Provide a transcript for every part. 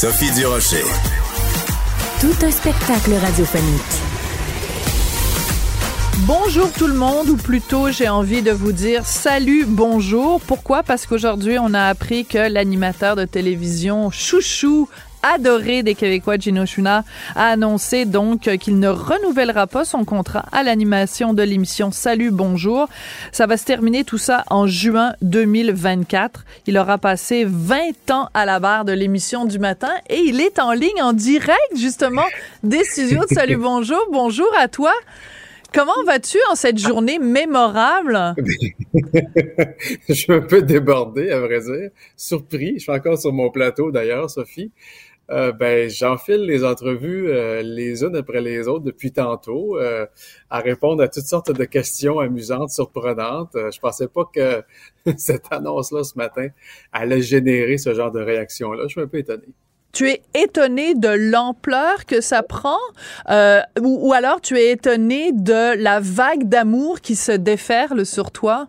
Sophie Durocher. Tout un spectacle radiophonique. Bonjour tout le monde, ou plutôt j'ai envie de vous dire salut, bonjour. Pourquoi? Parce qu'aujourd'hui, on a appris que l'animateur de télévision Chouchou adoré des Québécois, Gino Chuna, a annoncé donc qu'il ne renouvellera pas son contrat à l'animation de l'émission Salut Bonjour. Ça va se terminer tout ça en juin 2024. Il aura passé 20 ans à la barre de l'émission du matin et il est en ligne en direct justement des studios de Salut Bonjour. Bonjour à toi. Comment vas-tu en cette journée mémorable? je suis un peu débordé, à vrai dire. Surpris. Je suis encore sur mon plateau, d'ailleurs, Sophie. Euh, ben, j'enfile les entrevues euh, les unes après les autres depuis tantôt, euh, à répondre à toutes sortes de questions amusantes, surprenantes. je pensais pas que cette annonce-là ce matin allait générer ce genre de réaction-là. Je suis un peu étonné. Tu es étonné de l'ampleur que ça prend, ou, ou, alors tu es étonné de la vague d'amour qui se déferle sur toi?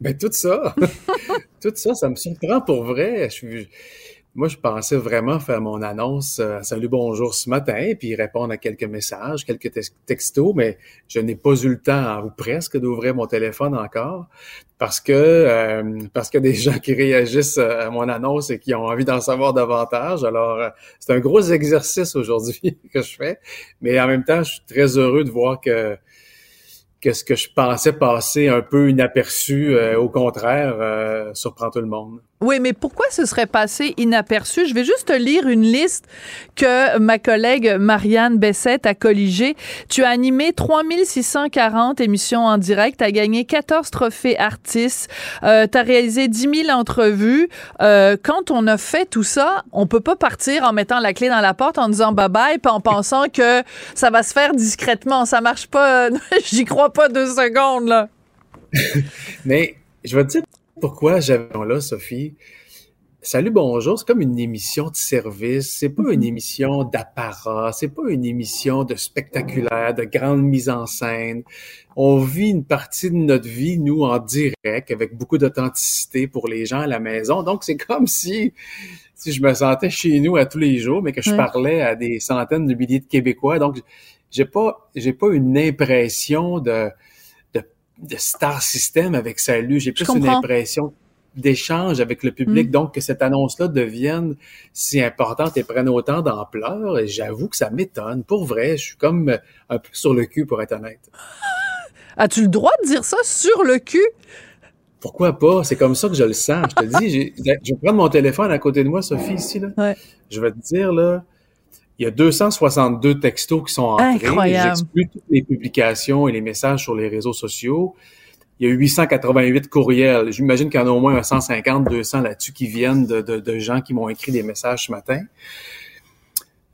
Ben tout ça, tout ça, ça me surprend pour vrai. Je suis moi, je pensais vraiment faire mon annonce euh, Salut, bonjour ce matin, puis répondre à quelques messages, quelques textos, mais je n'ai pas eu le temps, ou presque, d'ouvrir mon téléphone encore, parce que euh, parce des gens qui réagissent à mon annonce et qui ont envie d'en savoir davantage. Alors, euh, c'est un gros exercice aujourd'hui que je fais, mais en même temps, je suis très heureux de voir que que ce que je pensais passer un peu inaperçu, au contraire, surprend tout le monde. Oui, mais pourquoi ce serait passé inaperçu? Je vais juste lire une liste que ma collègue Marianne Bessette a colligée. Tu as animé 3640 émissions en direct, tu as gagné 14 trophées artistes, euh, tu as réalisé 10 000 entrevues. Euh, quand on a fait tout ça, on peut pas partir en mettant la clé dans la porte en disant bye-bye puis en pensant que ça va se faire discrètement. Ça marche pas. J'y crois pas deux secondes, là. mais je vais te dire pourquoi j'avais là, Sophie? Salut, bonjour, c'est comme une émission de service, c'est pas une mm-hmm. émission d'apparat, c'est pas une émission de spectaculaire, de grande mise en scène. On vit une partie de notre vie, nous, en direct, avec beaucoup d'authenticité pour les gens à la maison. Donc, c'est comme si, si je me sentais chez nous à tous les jours, mais que je parlais à des centaines de milliers de Québécois. Donc, j'ai pas, j'ai pas une impression de, de star system avec Salut. J'ai plus une impression d'échange avec le public. Mm. Donc, que cette annonce-là devienne si importante et prenne autant d'ampleur, et j'avoue que ça m'étonne. Pour vrai, je suis comme un peu sur le cul, pour être honnête. As-tu le droit de dire ça sur le cul? Pourquoi pas? C'est comme ça que je le sens. Je te dis, je vais prendre mon téléphone à côté de moi, Sophie, ici. Là. Je vais te dire, là, il y a 262 textos qui sont entrés. J'exclus toutes les publications et les messages sur les réseaux sociaux. Il y a 888 courriels. J'imagine qu'il y en a au moins 150, 200 là-dessus qui viennent de, de, gens qui m'ont écrit des messages ce matin.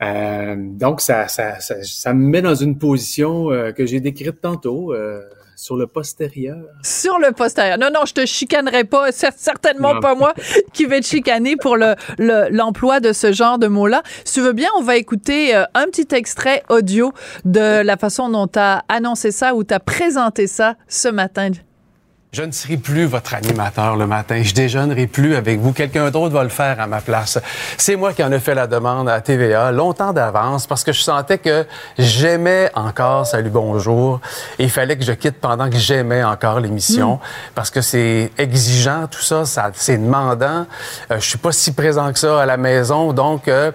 Euh, donc, ça, ça, ça, me met dans une position euh, que j'ai décrite tantôt. Euh, sur le postérieur. Sur le postérieur. Non, non, je te chicanerai pas. Certainement pas moi qui vais te chicaner pour le, l'emploi de ce genre de mots-là. Si tu veux bien, on va écouter euh, un petit extrait audio de la façon dont tu as annoncé ça ou tu as présenté ça ce matin. Je ne serai plus votre animateur le matin. Je déjeunerai plus avec vous. Quelqu'un d'autre va le faire à ma place. C'est moi qui en ai fait la demande à TVA longtemps d'avance parce que je sentais que j'aimais encore Salut Bonjour et il fallait que je quitte pendant que j'aimais encore l'émission hmm. parce que c'est exigeant tout ça, ça c'est demandant. Euh, je suis pas si présent que ça à la maison donc euh,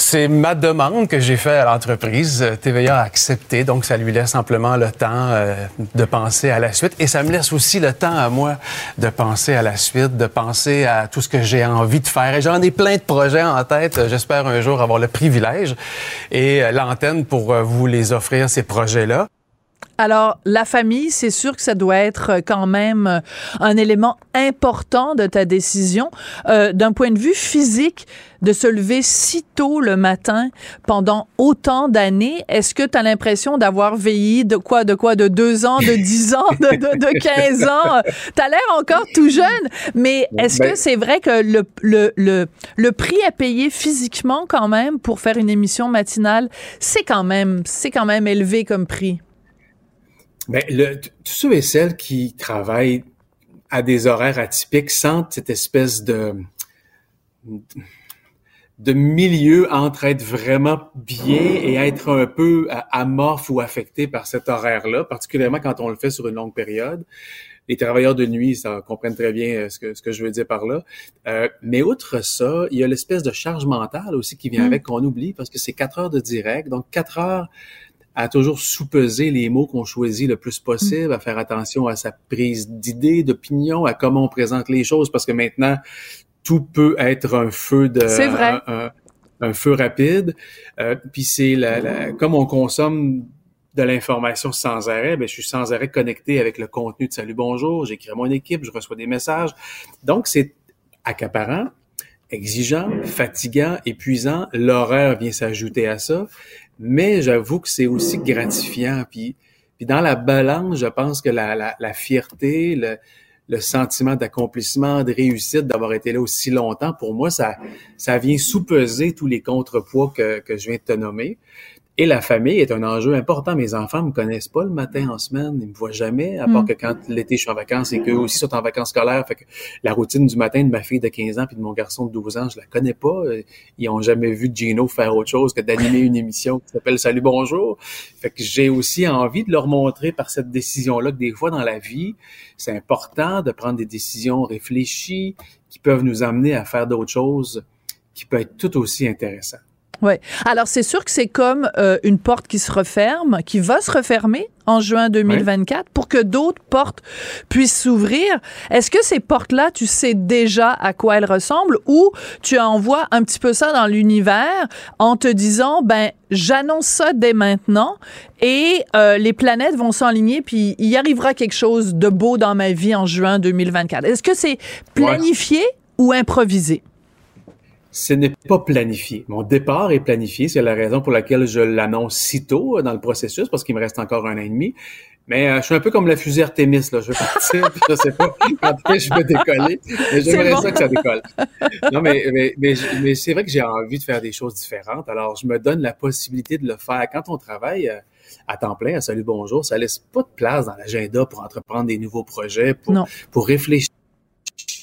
c'est ma demande que j'ai faite à l'entreprise. TVA a accepté, donc ça lui laisse amplement le temps euh, de penser à la suite. Et ça me laisse aussi le temps à moi de penser à la suite, de penser à tout ce que j'ai envie de faire. Et j'en ai plein de projets en tête. J'espère un jour avoir le privilège et euh, l'antenne pour euh, vous les offrir, ces projets-là. Alors, la famille, c'est sûr que ça doit être euh, quand même euh, un élément important de ta décision. Euh, D'un point de vue physique, de se lever si tôt le matin pendant autant d'années, est-ce que tu as l'impression d'avoir veillé de quoi, de quoi, de deux ans, de dix ans, de, de, de 15 ans? Tu as l'air encore tout jeune, mais est-ce Ben- que c'est vrai que le, le, le, le prix à payer physiquement quand même pour faire une émission matinale, c'est quand même, c'est quand même élevé comme prix? Ben, le, tous ceux et celles qui travaillent à des horaires atypiques sentent cette espèce de de milieu entre être vraiment bien et être un peu euh, amorphe ou affecté par cet horaire-là, particulièrement quand on le fait sur une longue période. Les travailleurs de nuit, ça comprennent très bien euh, ce que, ce que je veux dire par là. Euh, mais outre ça, il y a l'espèce de charge mentale aussi qui vient Mm. avec qu'on oublie parce que c'est quatre heures de direct. Donc, quatre heures à toujours sous-peser les mots qu'on choisit le plus possible, à faire attention à sa prise d'idée, d'opinion, à comment on présente les choses, parce que maintenant, tout peut être un feu de C'est vrai. un, un- un feu rapide. Euh, puis c'est la, la- comme on consomme de l'information sans arrêt, ben je suis sans arrêt connecté avec le contenu de Salut Bonjour, j'écris à mon équipe, je reçois des messages. Donc c'est accaparant, exigeant, fatigant, épuisant. L'horaire vient s'ajouter à ça, mais j'avoue que c'est aussi gratifiant. Puis, puis dans la balance, je pense que la, la, la fierté, le, le sentiment d'accomplissement, de réussite, d'avoir été là aussi longtemps, pour moi, ça, ça vient sous-peser tous les contrepoids que, que je viens de te nommer. Et la famille est un enjeu important. Mes enfants me connaissent pas le matin en semaine. Ils me voient jamais, à part Mm. que quand l'été je suis en vacances et qu'eux aussi sont en vacances scolaires. Fait que la routine du matin de ma fille de 15 ans puis de mon garçon de 12 ans, je la connais pas. Ils ont jamais vu Gino faire autre chose que d'animer une émission qui s'appelle Salut Bonjour. Fait que j'ai aussi envie de leur montrer par cette décision-là que des fois dans la vie, c'est important de prendre des décisions réfléchies qui peuvent nous amener à faire d'autres choses qui peuvent être tout aussi intéressantes. Oui. Alors, c'est sûr que c'est comme euh, une porte qui se referme, qui va se refermer en juin 2024 pour que d'autres portes puissent s'ouvrir. Est-ce que ces portes-là, tu sais déjà à quoi elles ressemblent ou tu envoies un petit peu ça dans l'univers en te disant, ben, j'annonce ça dès maintenant et euh, les planètes vont s'enligner puis il y arrivera quelque chose de beau dans ma vie en juin 2024. Est-ce que c'est planifié ou improvisé? Ce n'est pas planifié. Mon départ est planifié. C'est la raison pour laquelle je l'annonce si tôt euh, dans le processus, parce qu'il me reste encore un an et demi. Mais euh, je suis un peu comme la fusée Artemis, là. Je vais partir, puis je sais pas quand je vais décoller. Mais j'aimerais bon. ça que ça décolle. Non, mais, mais, mais, mais c'est vrai que j'ai envie de faire des choses différentes. Alors, je me donne la possibilité de le faire. Quand on travaille euh, à temps plein, à Salut Bonjour, ça laisse pas de place dans l'agenda pour entreprendre des nouveaux projets, pour, Non. pour réfléchir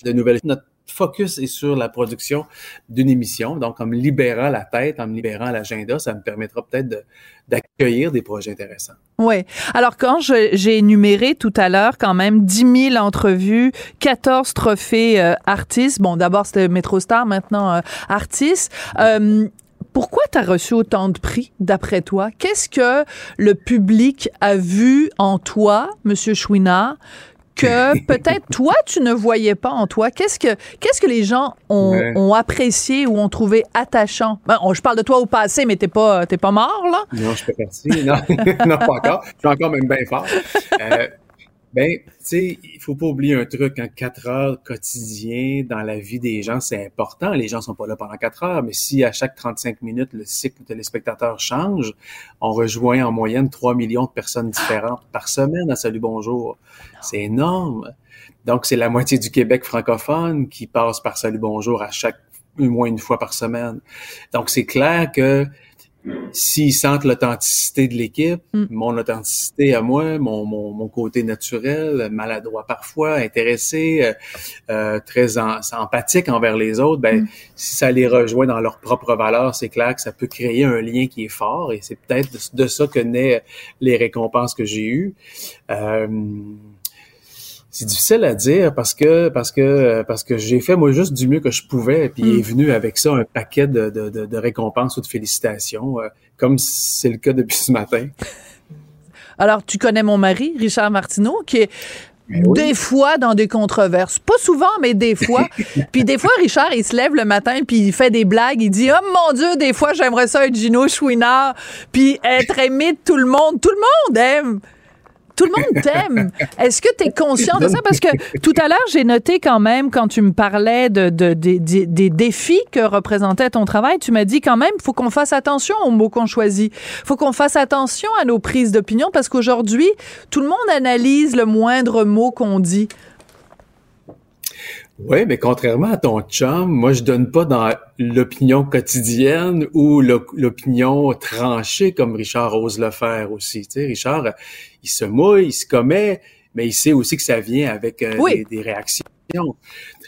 de nouvelles. Notre focus est sur la production d'une émission. Donc, en me libérant la tête, en me libérant l'agenda, ça me permettra peut-être d'accueillir des projets intéressants. Oui. Alors, quand j'ai énuméré tout à l'heure quand même 10 000 entrevues, 14 trophées euh, artistes, bon, d'abord c'était MetroStar, maintenant euh, artistes, euh, pourquoi tu as reçu autant de prix, d'après toi? Qu'est-ce que le public a vu en toi, Monsieur Chouinard, que peut-être toi, tu ne voyais pas en toi? Qu'est-ce que, qu'est-ce que les gens ont, Ouais. ont apprécié ou ont trouvé attachant? Ben, on- je parle de toi au passé, mais t'es pas, t'es pas mort, là? Non, je suis pas parti. Non, non, pas encore. Je suis encore même bien fort. Euh, ben, tu sais, il faut pas oublier un truc. En quatre heures quotidien dans la vie des gens, c'est important. Les gens sont pas là pendant quatre heures, mais si à chaque 35 minutes, le cycle téléspectateur change, on rejoint en moyenne 3 millions de personnes différentes par semaine à Salut Bonjour. C'est énorme. Donc, c'est la moitié du Québec francophone qui passe par Salut Bonjour à chaque au moins une fois par semaine. Donc, c'est clair que s'ils sentent l'authenticité de l'équipe, Mm. mon authenticité à moi, mon, mon, mon côté naturel, maladroit parfois, intéressé, euh, euh, très en- empathique envers les autres, ben Mm. si ça les rejoint dans leurs propres valeurs, c'est clair que ça peut créer un lien qui est fort et c'est peut-être de, de ça que naissent les récompenses que j'ai eues. Euh, c'est difficile à dire parce que parce que parce que j'ai fait moi juste du mieux que je pouvais puis Mm. est venu avec ça un paquet de, de, de, récompenses ou de félicitations euh, comme c'est le cas depuis ce matin. Alors, tu connais mon mari, Richard Martineau, qui est oui. des fois dans des controverses. Pas souvent, mais des fois. puis des fois, Richard, il se lève le matin, puis il fait des blagues. Il dit, oh mon Dieu, des fois, j'aimerais ça être Gino Chouinard, puis être aimé de tout le monde. Tout le monde aime Tout le monde t'aime. Est-ce que tu es conscient de ça? Parce que tout à l'heure, j'ai noté quand même, quand tu me parlais de, de, des défis que représentait ton travail, tu m'as dit quand même, faut qu'on fasse attention aux mots qu'on choisit. faut qu'on fasse attention à nos prises d'opinion parce qu'aujourd'hui, tout le monde analyse le moindre mot qu'on dit. Oui, mais contrairement à ton chum, moi, je donne pas dans l'opinion quotidienne ou l'opinion tranchée comme Richard ose le faire aussi. Tu Richard, il se mouille, il se commet, mais il sait aussi que ça vient avec euh, des, réactions.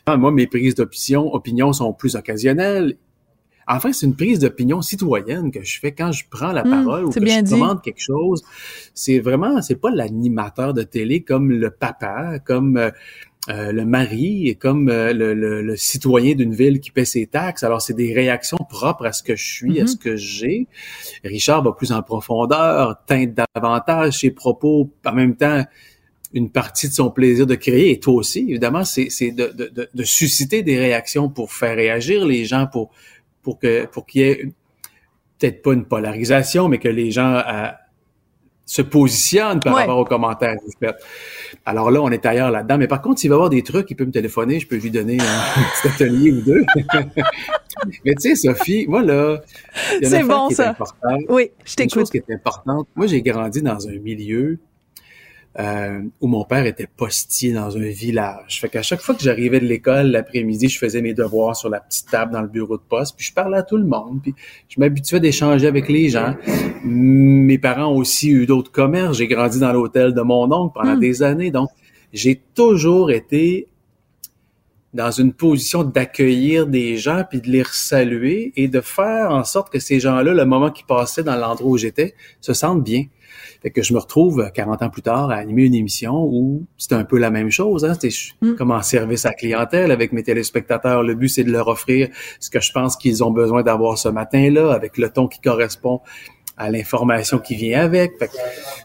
Moi, mes prises d'opinion opinion sont plus occasionnelles. Enfin, c'est une prise d'opinion citoyenne que je fais quand je prends la hmm, parole ou que je demande quelque chose. C'est vraiment, c'est pas l'animateur de télé comme le papa, comme euh, euh, le mari et comme euh, le, citoyen d'une ville qui paie ses taxes. Alors, c'est des réactions propres à ce que je suis, à ce mm-hmm. que j'ai. Richard va plus en profondeur, teinte davantage ses propos, en même temps, une partie de son plaisir de créer, et toi aussi, évidemment, c'est de, de, de, susciter des réactions pour faire réagir les gens, pour, pour que pour qu'il y ait peut-être pas une polarisation, mais que les gens... Euh, se positionne par rapport aux commentaires Alors là, on est ailleurs là-dedans. Mais par contre, s'il va avoir des trucs, il peut me téléphoner, je peux lui donner un petit atelier ou deux. Mais tu sais, Sophie, moi là, c'est bon ça. oui, je t'écoute. Une chose qui est importante. Moi, j'ai grandi dans un milieu euh, où mon père était postier dans un village. Fait qu'à chaque fois que j'arrivais de l'école l'après-midi, je faisais mes devoirs sur la petite table dans le bureau de poste, puis je parlais à tout le monde, puis je m'habituais d'échanger avec les gens. Mes parents ont aussi eu d'autres commerces. J'ai grandi dans l'hôtel de mon oncle pendant hmm. des années, donc j'ai toujours été dans une position d'accueillir des gens puis de les saluer et de faire en sorte que ces gens-là, le moment qu'ils passaient dans l'endroit où j'étais, se sentent bien. Fait que je me retrouve 40 ans plus tard à animer une émission où c'est un peu la même chose. Hein? C'était mm. comme en service à clientèle avec mes téléspectateurs. Le but, c'est de leur offrir ce que je pense qu'ils ont besoin d'avoir ce matin-là, avec le ton qui correspond à l'information qui vient avec.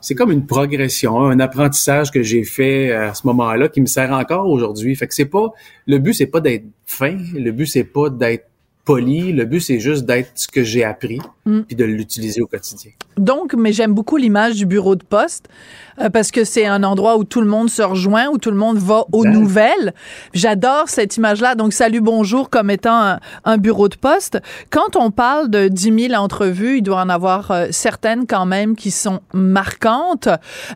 C'est comme une progression, un apprentissage que j'ai fait à ce moment-là qui me sert encore aujourd'hui. Fait que c'est pas le but c'est pas d'être fin, le but c'est pas d'être poli. Le but, c'est juste d'être ce que j'ai appris, mm. puis de l'utiliser au quotidien. Donc, mais j'aime beaucoup l'image du bureau de poste. Euh, parce que c'est un endroit où tout le monde se rejoint, où tout le monde va aux nouvelles. J'adore cette image-là. Donc, salut, bonjour comme étant un, bureau de poste. Quand on parle de 10 000 entrevues, il doit en avoir euh, certaines quand même qui sont marquantes.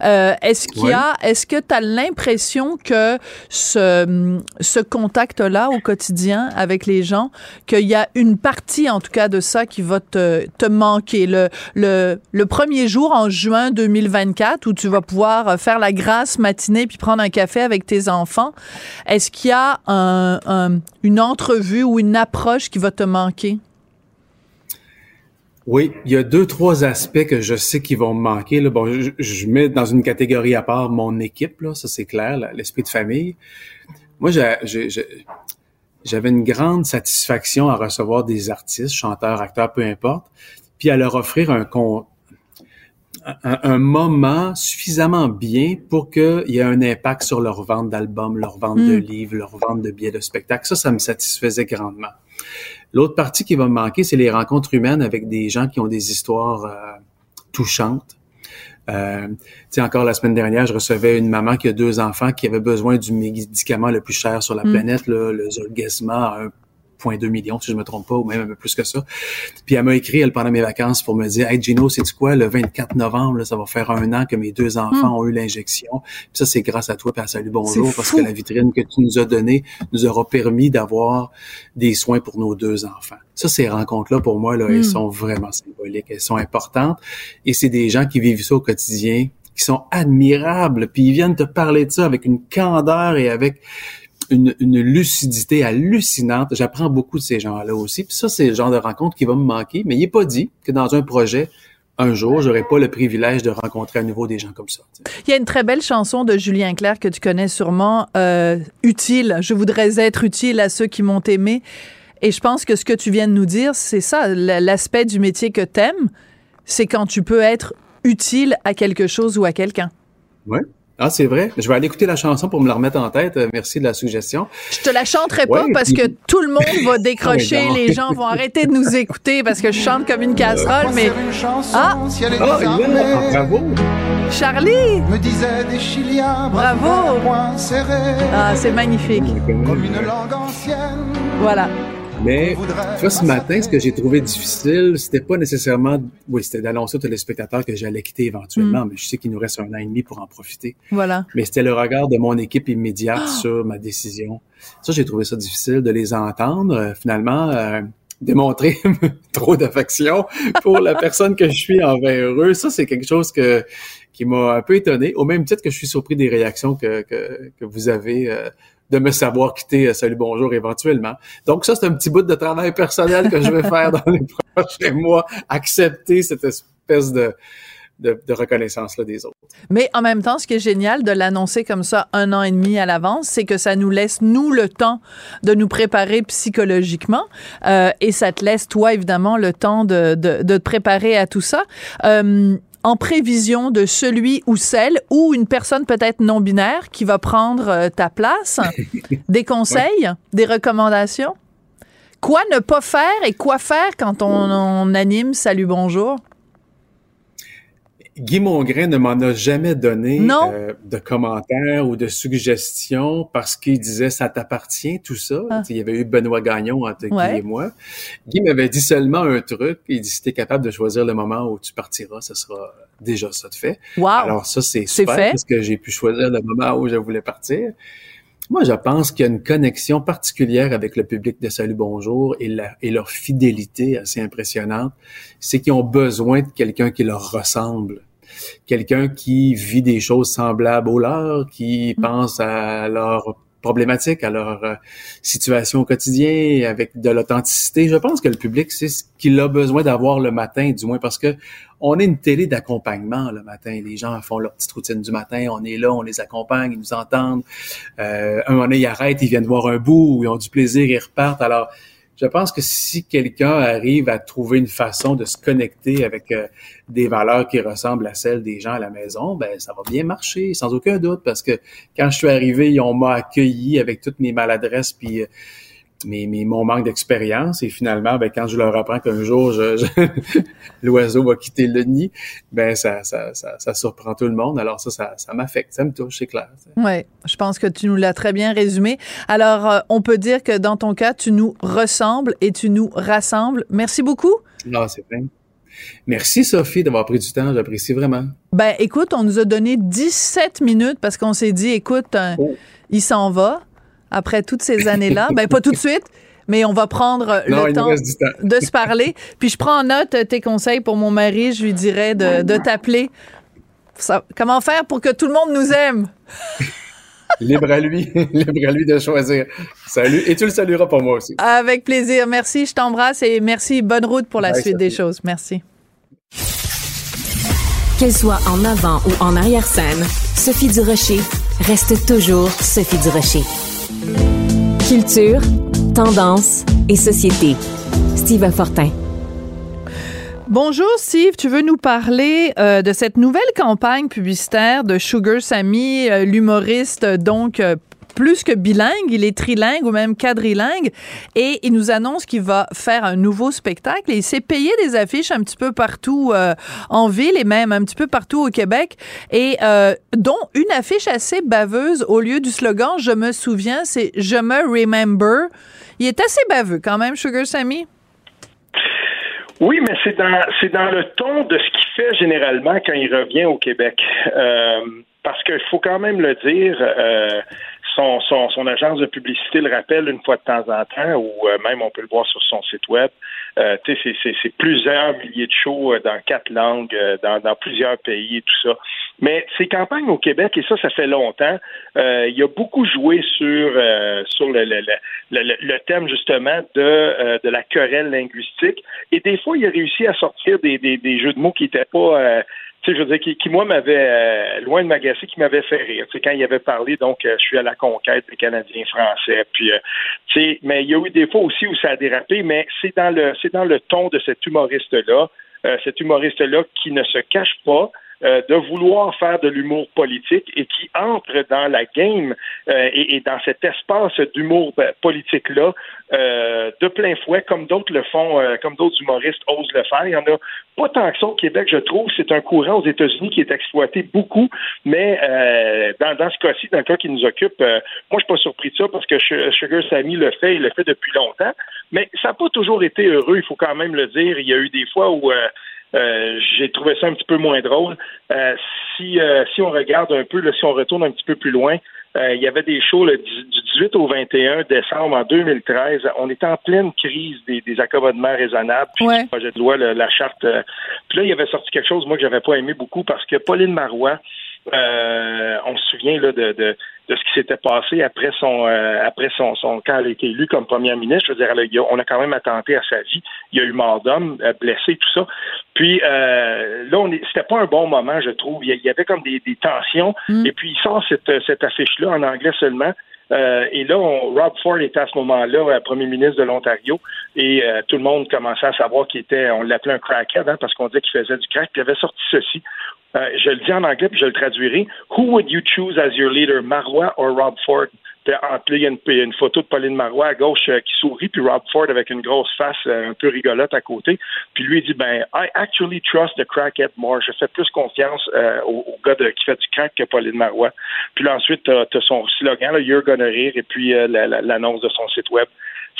Euh, est-ce qu'il y a, est-ce que tu as l'impression que ce, ce contact-là au quotidien avec les gens, qu'il y a une partie en tout cas de ça qui va te, te manquer? Le, le, le premier jour en juin 2024 où tu vas pouvoir euh, faire la grâce matinée puis prendre un café avec tes enfants. Est-ce qu'il y a une entrevue ou une approche qui va te manquer? Oui, il y a deux, trois aspects que je sais qui vont me manquer. Bon, je, mets dans une catégorie à part mon équipe, là, ça c'est clair, l'esprit de famille. Moi, j'avais une grande satisfaction à recevoir des artistes, chanteurs, acteurs, peu importe, puis à leur offrir un, compte un, moment suffisamment bien pour qu'il y ait un impact sur leur vente d'albums, leur vente de hmm. livres, leur vente de billets de spectacle. Ça, ça me satisfaisait grandement. L'autre partie qui va me manquer, c'est les rencontres humaines avec des gens qui ont des histoires euh, touchantes. Euh, encore la semaine dernière, je recevais une maman qui a deux enfants qui avait besoin du médicament le plus cher sur la hmm. planète, le Zolgensma, un 2 millions, si je me trompe pas, ou même un peu plus que ça. Puis elle m'a écrit, elle, pendant mes vacances, pour me dire, Hey Gino, c'est quoi, le 24 novembre, là, ça va faire un an que mes deux enfants hmm. ont eu l'injection. Puis ça, c'est grâce à toi, puis à Salut Bonjour, parce que la vitrine que tu nous as donnée nous aura permis d'avoir des soins pour nos deux enfants. Ça, ces rencontres-là, pour moi, là, elles hmm. sont vraiment symboliques, elles sont importantes. Et c'est des gens qui vivent ça au quotidien, qui sont admirables, puis ils viennent te parler de ça avec une candeur et avec une, lucidité hallucinante. J'apprends beaucoup de ces gens-là aussi. Puis ça, c'est le genre de rencontre qui va me manquer. Mais il n'est pas dit que dans un projet, un jour, j'aurai pas le privilège de rencontrer à nouveau des gens comme ça. Il y a une très belle chanson de Julien Clerc que tu connais sûrement, euh, Utile. Je voudrais être utile à ceux qui m'ont aimé. Et je pense que ce que tu viens de nous dire, c'est ça, l'aspect du métier que t'aimes, c'est quand tu peux être utile à quelque chose ou à quelqu'un. Oui, ah, c'est vrai? Je vais aller écouter la chanson pour me la remettre en tête. Euh, merci de la suggestion. Je te la chanterai pas parce que tout le monde va décrocher. les gens vont arrêter de nous écouter parce que je chante comme une casserole, mais... Ah! Ah, ah, bravo! Charlie! Me disaient des Chiliens, Bravo! Ah, c'est magnifique. comme une langue ancienne. Voilà. Mais, tu vois, ce matin, ce que j'ai trouvé difficile, c'était pas nécessairement, oui, c'était d'annoncer aux téléspectateurs que j'allais quitter éventuellement, mais je sais qu'il nous reste un an et demi pour en profiter. Voilà. Mais c'était le regard de mon équipe immédiate sur ma décision. Ça, j'ai trouvé ça difficile de les entendre. Euh, finalement, euh, démontrer trop d'affection pour la personne que je suis envers eux, ça, c'est quelque chose que qui m'a un peu étonné, au même titre que je suis surpris des réactions que, que, que vous avez euh, de me savoir quitter euh, Salut Bonjour éventuellement. Donc ça, c'est un petit bout de travail personnel que je vais faire dans les prochains mois, accepter cette espèce de, de, de reconnaissance-là des autres. Mais en même temps, ce qui est génial de l'annoncer comme ça un an et demi à l'avance, c'est que ça nous laisse, nous, le temps de nous préparer psychologiquement. Euh, et ça te laisse, toi, évidemment, le temps de, de, de te préparer à tout ça. Euh, en prévision de celui ou celle ou une personne peut-être non binaire qui va prendre euh, ta place, des conseils, des recommandations? Quoi ne pas faire et quoi faire quand on, on anime Salut Bonjour? Guy Mongrain ne m'en a jamais donné euh, de commentaires ou de suggestions parce qu'il disait ça t'appartient tout ça. Ah. Il y avait eu Benoît Gagnon entre Ouais. Guy et moi. Guy m'avait dit seulement un truc. Il dit si t'es capable de choisir le moment où tu partiras, ce sera déjà ça de fait. Wow! Alors ça c'est C'est super fait. parce que j'ai pu choisir le moment où je voulais partir. Moi, je pense qu'il y a une connexion particulière avec le public de Salut Bonjour et, la- et leur fidélité assez impressionnante. C'est qu'ils ont besoin de quelqu'un qui leur ressemble. Quelqu'un qui vit des choses semblables aux leurs, qui pense à leurs problématiques, à leur euh, situation au quotidien, avec de l'authenticité. Je pense que le public, c'est ce qu'il a besoin d'avoir le matin, du moins parce que on est une télé d'accompagnement le matin. Les gens font leur petite routine du matin, on est là, on les accompagne, ils nous entendent. Euh, un moment donné, ils arrêtent, ils viennent voir un bout, ils ont du plaisir, ils repartent. Alors, je pense que si quelqu'un arrive à trouver une façon de se connecter avec euh, des valeurs qui ressemblent à celles des gens à la maison, ben ça va bien marcher, sans aucun doute, parce que quand je suis arrivé, on m'a accueilli avec toutes mes maladresses puis mes, mon manque d'expérience. Et finalement, ben, quand je leur apprends qu'un jour, je, je- l'oiseau va quitter le nid, ben ça, ça, ça, ça surprend tout le monde. Alors ça, ça, ça m'affecte, ça me touche, c'est clair. Oui, je pense que tu nous l'as très bien résumé. Alors, euh, on peut dire que dans ton cas, tu nous ressembles et tu nous rassembles. Merci beaucoup. Ah, c'est vrai. Merci Sophie d'avoir pris du temps, j'apprécie vraiment. Ben, écoute, on nous a donné 17 minutes parce qu'on s'est dit, écoute, euh, Oh. il s'en va après toutes ces années-là. ben, pas tout de suite, mais on va prendre euh, Non, le temps de se parler. Puis je prends en note tes conseils pour mon mari. Je lui dirais de, de t'appeler. Comment faire pour que tout le monde nous aime? Libre à lui, libre à lui de choisir. Salut, et tu le salueras pour moi aussi. Avec plaisir. Merci, je t'embrasse et merci. Bonne route pour la Bye, suite des Sophie. choses. Merci. Qu'elle soit en avant ou en arrière-scène, Sophie Durocher reste toujours Sophie Durocher. Culture, tendance et société. Steve Fortin. Bonjour Steve, tu veux nous parler euh, de cette nouvelle campagne publicitaire de Sugar Sammy, euh, l'humoriste donc euh, plus que bilingue, il est trilingue ou même quadrilingue et il nous annonce qu'il va faire un nouveau spectacle et il s'est payé des affiches un petit peu partout euh, en ville et même un petit peu partout au Québec et euh, dont une affiche assez baveuse au lieu du slogan je me souviens, c'est je me remember. Il est assez baveux quand même Sugar Sammy. Oui, mais c'est dans c'est dans le ton de ce qu'il fait généralement quand il revient au Québec. Euh, parce qu'il faut quand même le dire, son, son, son agence de publicité le rappelle une fois de temps en temps, ou euh, même on peut le voir sur son site web. Euh, c'est- plusieurs milliers de shows euh, dans quatre langues, euh, dans, dans plusieurs pays et tout ça. Mais ces campagnes au Québec, et ça, ça fait longtemps, euh, il a beaucoup joué sur, euh, sur le, le, le, le, thème justement de, de la querelle linguistique. Et des fois, il a réussi à sortir des, des, des jeux de mots qui n'étaient pas, tu sais, je veux dire, qui, qui moi m'avaient, euh, loin de m'agacer, qui m'avaient fait rire. Tu sais, quand il avait parlé, donc, euh, je suis à la conquête des Canadiens français. Puis, euh, tu sais, mais il y a eu des fois aussi où ça a dérapé, mais c'est dans le, c'est dans le ton de cet humoriste-là, euh, cet humoriste-là qui ne se cache pas, euh, de vouloir faire de l'humour politique et qui entre dans la game euh, et, dans cet espace d'humour euh, politique-là euh, de plein fouet, comme d'autres le font, comme d'autres humoristes osent le faire. Il y en a pas tant que ça au Québec, je trouve. C'est un courant aux États-Unis qui est exploité beaucoup, mais dans, dans ce cas-ci, dans le cas qui nous occupe, moi, je suis pas surpris de ça parce que Sugar Sammy le fait, il le fait depuis longtemps. Mais ça n'a pas toujours été heureux, il faut quand même le dire. Il y a eu des fois où euh, j'ai trouvé ça un petit peu moins drôle. Euh, si, euh, si on regarde un peu, là, si on retourne un petit peu plus loin, il y avait des shows du 18 au 21 décembre en 2013. On était en pleine crise des, des accommodements raisonnables, puis le projet de loi, la charte. puis là, il y avait sorti quelque chose, moi, que j'avais pas aimé beaucoup, parce que Pauline Marois, on se souvient là, de, de de ce qui s'était passé après son euh, après son, son quand elle a été élue comme première ministre. Je veux dire, on a quand même attenté à sa vie. Il y a eu mort d'homme, euh, blessé, tout ça. Puis euh, là, on c'était pas un bon moment, je trouve. Il y avait comme des, des tensions. Mm. Et puis il sort cette, cette affiche-là en anglais seulement. Euh, et là, on, Rob Ford était à ce moment-là premier ministre de l'Ontario et tout le monde commençait à savoir qu'il était, on l'appelait un crackhead hein, parce qu'on disait qu'il faisait du crack. Puis il avait sorti ceci. Euh, je le dis en anglais puis je le traduirai. Who would you choose as your leader, Marois or Rob Ford? il y a une, photo de Pauline Marois à gauche euh, qui sourit, puis Rob Ford avec une grosse face euh, un peu rigolote à côté. Puis lui, il dit, ben, I actually trust the crackhead more. Je fais plus confiance au, gars qui fait du crack que Pauline Marois. Puis là, ensuite, tu as, son slogan, You're gonna rire, et puis l'annonce de son site web.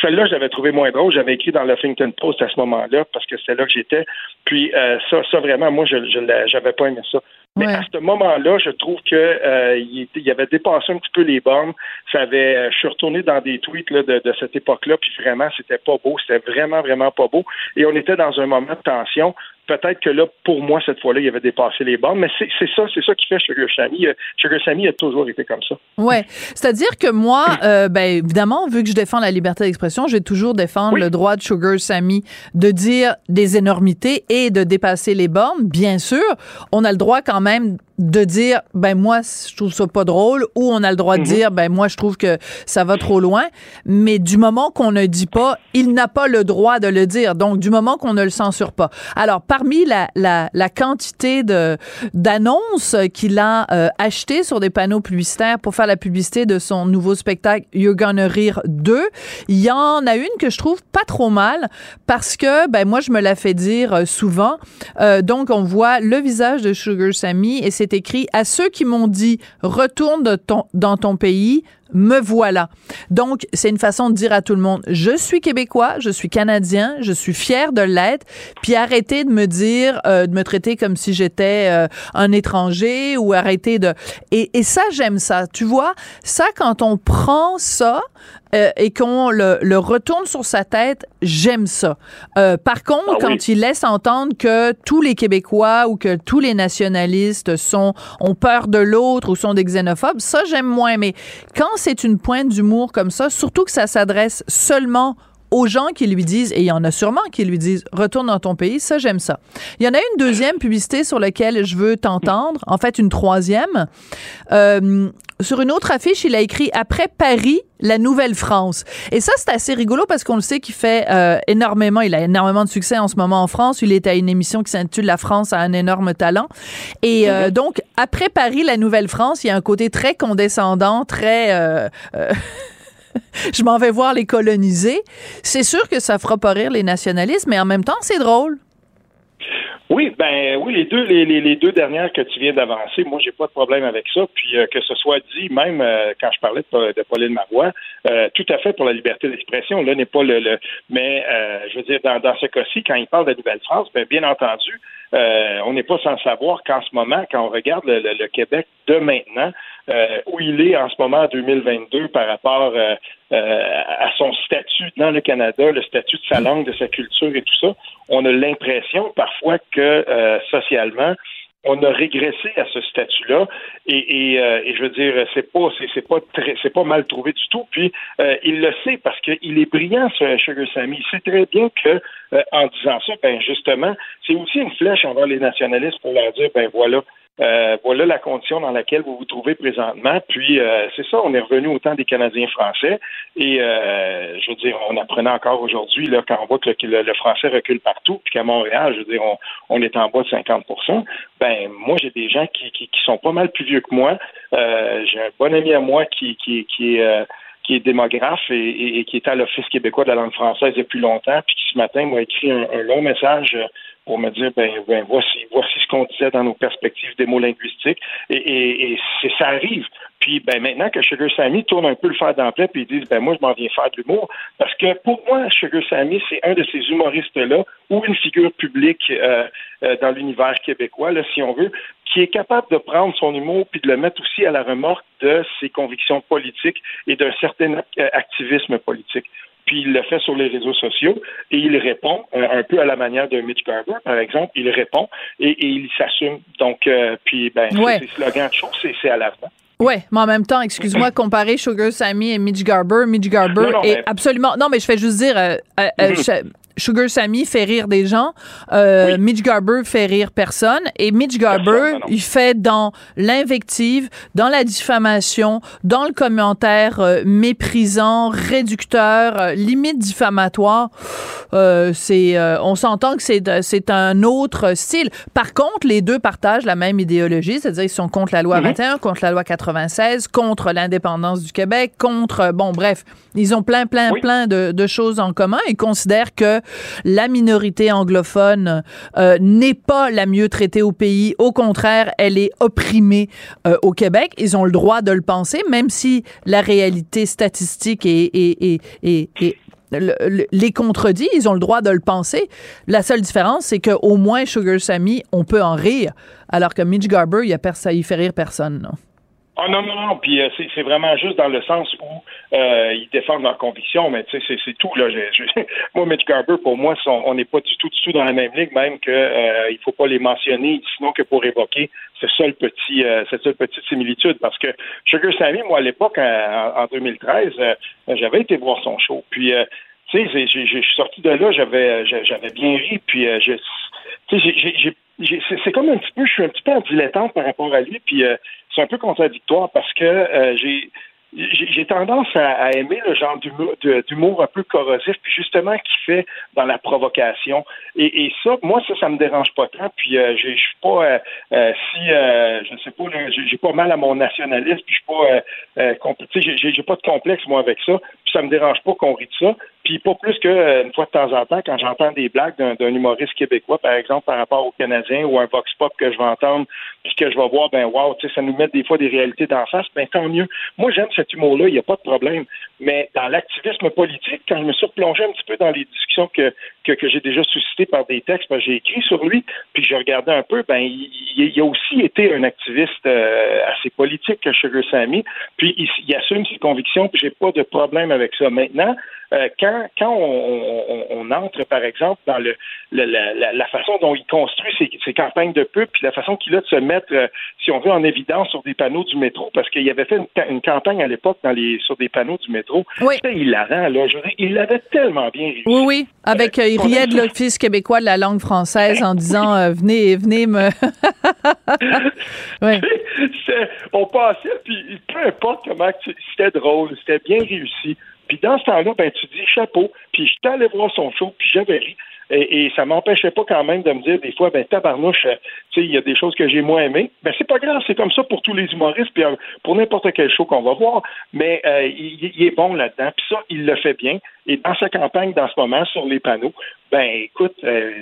Celle-là, je l'avais trouvé moins drôle. J'avais écrit dans le Huffington Post à ce moment-là parce que c'était là que j'étais. Puis euh, ça, ça vraiment, moi, je n'avais pas aimé ça. Mais à ce moment-là, je trouve que euh, il, avait dépassé un petit peu les bornes. Ça avait, euh, je suis retourné dans des tweets de, de, cette époque-là, puis vraiment, c'était pas beau. C'était vraiment, vraiment pas beau. Et on était dans un moment de tension peut-être que là, pour moi, cette fois-là, il avait dépassé les bornes. Mais c'est ça, c'est ça qui fait Sugar Sammy. Euh, Sugar Sammy a toujours été comme ça. Ouais, c'est-à-dire que moi, euh, ben évidemment, vu que je défends la liberté d'expression, je vais toujours défendre le droit de Sugar Sammy de dire des énormités et de dépasser les bornes. Bien sûr, on a le droit quand même de dire ben moi je trouve ça pas drôle ou on a le droit de mhm. dire ben moi je trouve que ça va trop loin. Mais du moment qu'on ne dit pas il n'a pas le droit de le dire. Donc du moment qu'on ne le censure pas. Alors parmi la, la, la quantité de d'annonces qu'il a euh, achetées sur des panneaux publicitaires pour faire la publicité de son nouveau spectacle You're Gonna Rire 2 il y en a une que je trouve pas trop mal parce que ben moi je me la fais dire euh, souvent. Euh, donc on voit le visage de Sugar Et c'est écrit à ceux qui m'ont dit retourne dans ton pays, me voilà. Donc, c'est une façon de dire à tout le monde, je suis québécois, je suis canadien, je suis fier de l'être, puis arrêtez de me dire, euh, de me traiter comme si j'étais euh, un étranger ou arrêtez de... Et, et ça, j'aime ça. Tu vois, ça, quand on prend ça, euh, et qu'on le, le, retourne sur sa tête, j'aime ça. Euh, par contre, ah quand il laisse entendre que tous les Québécois ou que tous les nationalistes sont ont peur de l'autre ou sont des xénophobes, ça j'aime moins. Mais quand c'est une pointe d'humour comme ça, surtout que ça s'adresse seulement aux gens qui lui disent, et il y en a sûrement qui lui disent, retourne dans ton pays, ça j'aime ça. Il y en a une deuxième publicité sur laquelle je veux t'entendre, en fait une troisième. Euh, sur une autre affiche, il a écrit Après Paris, la Nouvelle-France. Et ça, c'est assez rigolo parce qu'on le sait qu'il fait euh, énormément, il a énormément de succès en ce moment en France. Il est à une émission qui s'intitule La France a un énorme talent. Et euh, donc, après Paris, la Nouvelle-France, il y a un côté très condescendant, très... Euh, je m'en vais voir les coloniser. C'est sûr que ça fera pas rire les nationalistes, mais en même temps, c'est drôle. Oui, ben oui, les deux, les, les, deux dernières que tu viens d'avancer, moi j'ai pas de problème avec ça. Puis euh, que ce soit dit, même euh, quand je parlais de, Pauline Marois, euh, tout à fait pour la liberté d'expression. Là n'est pas le, le mais je veux dire dans, dans ce cas-ci, quand il parle de Nouvelle-France, ben, bien entendu, on n'est pas sans savoir qu'en ce moment, quand on regarde le, le Québec de maintenant, euh, où il est en ce moment en 2022 par rapport euh, euh, à son statut dans le Canada, le statut de sa langue, de sa culture et tout ça, on a l'impression parfois que socialement, on a régressé à ce statut-là. Et, et, je veux dire c'est pas c'est, pas très c'est pas mal trouvé du tout. Puis il le sait parce qu'il est brillant ce Sugar Sammy. Il sait très bien que en disant ça ben justement c'est aussi une flèche envers les nationalistes pour leur dire ben voilà euh, voilà la condition dans laquelle vous vous trouvez présentement. Puis euh, c'est ça, on est revenu au temps des Canadiens français. Et euh, je veux dire, on apprenait encore aujourd'hui là quand on voit que le, français recule partout, puis qu'à Montréal, je veux dire, on, est en bas de 50% Ben moi, j'ai des gens qui, sont pas mal plus vieux que moi. j'ai un bon ami à moi qui qui est démographe et, qui est à l'Office québécois de la langue française depuis longtemps, puis qui ce matin m'a écrit un, long message pour me dire ben, ben voici voici ce qu'on disait dans nos perspectives des mots linguistiques et, ça arrive. Puis ben maintenant que Sugar Sammy tourne un peu le fer d'emploi puis ils disent ben moi je m'en viens faire de l'humour. Parce que pour moi Sugar Sammy c'est un de ces humoristes là ou une figure publique euh, euh, dans l'univers québécois là si on veut qui est capable de prendre son humour puis de le mettre aussi à la remorque de ses convictions politiques et d'un certain activisme politique puis il le fait sur les réseaux sociaux et il répond euh, un peu à la manière de Mitch Garber, par exemple. Il répond et, il s'assume. Donc, euh, puis, ben, ouais. c'est slogan de show, c'est à l'avant. Oui, mais en même temps, excuse-moi, comparer Sugar Sammy et Mitch Garber, Mitch Garber est absolument. Non, mais je fais juste dire, euh, mm-hmm. Sugar Sammy fait rire des gens, euh, Mitch Garber fait rire personne, et Mitch Garber, il fait dans l'invective, dans la diffamation, dans le commentaire euh, méprisant, réducteur, euh, limite diffamatoire. Euh, c'est, on s'entend que c'est c'est un autre style. Par contre, les deux partagent la même idéologie, c'est-à-dire ils sont contre la loi 21, mhm. contre la loi 96, contre l'indépendance du Québec, contre bon bref, ils ont plein plein plein de, de choses en commun. Ils considèrent que la minorité anglophone euh, n'est pas la mieux traitée au pays. Au contraire, elle est opprimée euh, au Québec. Ils ont le droit de le penser, même si la réalité statistique est, les contredit, ils ont le droit de le penser. La seule différence, c'est qu'au moins Sugar Sammy, on peut en rire, alors que Mitch Garber, il, a y fait rire personne. Non? Ah non, non, non, puis euh, c'est vraiment juste dans le sens où euh, ils défendent leurs convictions, mais tu sais, c'est tout. Là. moi, Mitch Garber, pour moi, on n'est pas du tout, du tout dans la même ligue, même que euh, il faut pas les mentionner, sinon que pour évoquer ce seul petit, euh, cette seule petite similitude. Parce que Sugar Sammy, moi, à l'époque, en, 2013, euh, j'avais été voir son show. Puis, tu sais, je suis sorti de là, j'avais j'avais bien ri, puis je c'est comme un petit peu, je suis un petit peu en dilettante par rapport à lui, puis c'est un peu contradictoire parce que euh, j'ai j'ai tendance à, aimer le genre d'humour un peu corrosif, puis justement qui fait dans la provocation. Et, ça, moi, ça, ça me dérange pas tant. Puis euh, je suis pas euh, euh, si je ne sais pas, j'ai pas mal à mon nationalisme, puis je suis pas, j'ai pas de complexe moi avec ça. Puis ça me dérange pas qu'on rit de ça. Puis pas plus qu'une fois de temps en temps, quand j'entends des blagues d'un humoriste québécois, par exemple, par rapport aux Canadiens ou un vox pop que je vais entendre, puis que je vais voir, ben wow, tu sais, ça nous met des fois des réalités d'en face, ben tant mieux. Moi, j'aime cet humour-là, il n'y a pas de problème. Mais dans l'activisme politique, quand je me suis replongé un petit peu dans les discussions que, que, j'ai déjà suscitées par des textes, ben, j'ai écrit sur lui, puis je regardais un peu, ben il, a aussi été un activiste euh, assez politique que Sugar Sammy, puis il, assume ses convictions, puis j'ai pas de problème avec ça. Maintenant, euh, quand, quand on, entre, par exemple, dans le, la, façon dont il construit ses, ses, campagnes de pub, puis la façon qu'il a de se mettre, euh, si on veut, en évidence sur des panneaux du métro, parce qu'il avait fait une, campagne l'époque dans les sur des panneaux du métro. Oui. C'était hilarant, là. Je il l'avait tellement bien réussi. Oui, oui. Avec, euh, il riait de l'Office québécois de la langue française en disant euh, venez, venez me. on passait, puis peu importe comment c'était drôle, c'était bien réussi. Puis dans ce temps-là, ben, tu dis chapeau. Puis je allé voir son show, puis j'avais ri. Et, et ça m'empêchait pas quand même de me dire des fois, ben tabarnouche, euh, tu sais, il y a des choses que j'ai moins aimées. Ben c'est pas grave, c'est comme ça pour tous les humoristes, puis euh, pour n'importe quel show qu'on va voir. Mais euh, il, est bon là-dedans, puis ça, il le fait bien. Et dans sa campagne, dans ce moment, sur les panneaux, ben écoute, euh,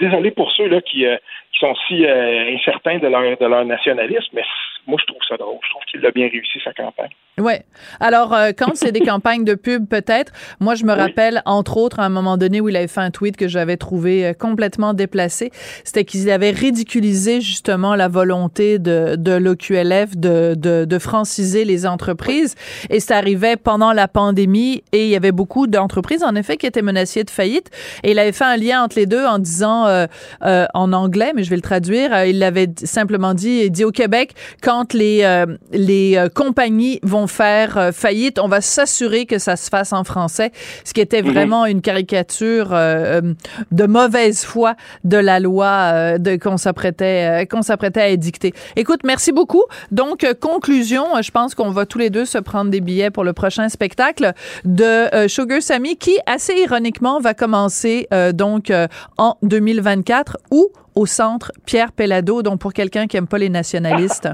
désolé pour ceux là qui, qui sont si incertains de leur de leur nationalisme, mais moi, je trouve ça drôle. Je trouve qu'il a bien réussi sa campagne. Oui. Alors, euh, quand c'est des campagnes de pub, peut-être, moi, je me rappelle, entre autres, à un moment donné où il avait fait un tweet que j'avais trouvé euh, complètement déplacé. C'était qu'il avait ridiculisé justement la volonté de, de l'OQLF de, de, de, franciser les entreprises. Et ça arrivait pendant la pandémie et il y avait beaucoup d'entreprises, en effet, qui étaient menacées de faillite. Et il avait fait un lien entre les deux en disant, euh, euh en anglais, mais je vais le traduire, il l'avait simplement dit, il dit au Québec, quand les, euh, les euh, compagnies vont faire euh, faillite, on va s'assurer que ça se fasse en français, ce qui était mhm. vraiment une caricature de mauvaise foi de la loi de qu'on s'apprêtait qu'on s'apprêtait à édicter. Écoute, merci beaucoup. Donc conclusion, je pense qu'on va tous les deux se prendre des billets pour le prochain spectacle de Sugar Sammy qui assez ironiquement va commencer donc en 2024 ou au centre Pierre Pellado, donc pour quelqu'un qui aime pas les nationalistes.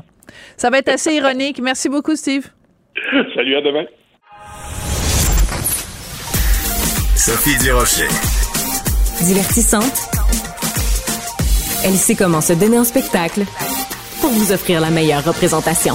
Ça va être assez ironique. Merci beaucoup, Steve. Salut, à demain. Sophie Durocher. Divertissante. Elle sait comment se donner en spectacle pour vous offrir la meilleure représentation.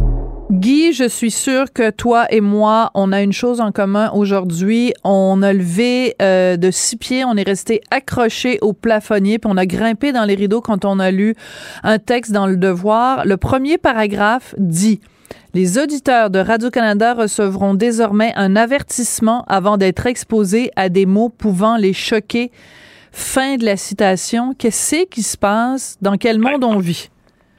Guy, je suis sûre que toi et moi, on a une chose en commun aujourd'hui. On a levé euh, de six pieds, on est resté accroché au plafonnier, puis on a grimpé dans les rideaux quand on a lu un texte dans le Devoir. Le premier paragraphe dit les auditeurs de Radio-Canada recevront désormais un avertissement avant d'être exposés à des mots pouvant les choquer. Fin de la citation. Qu'est-ce qui se passe? Dans quel monde on vit?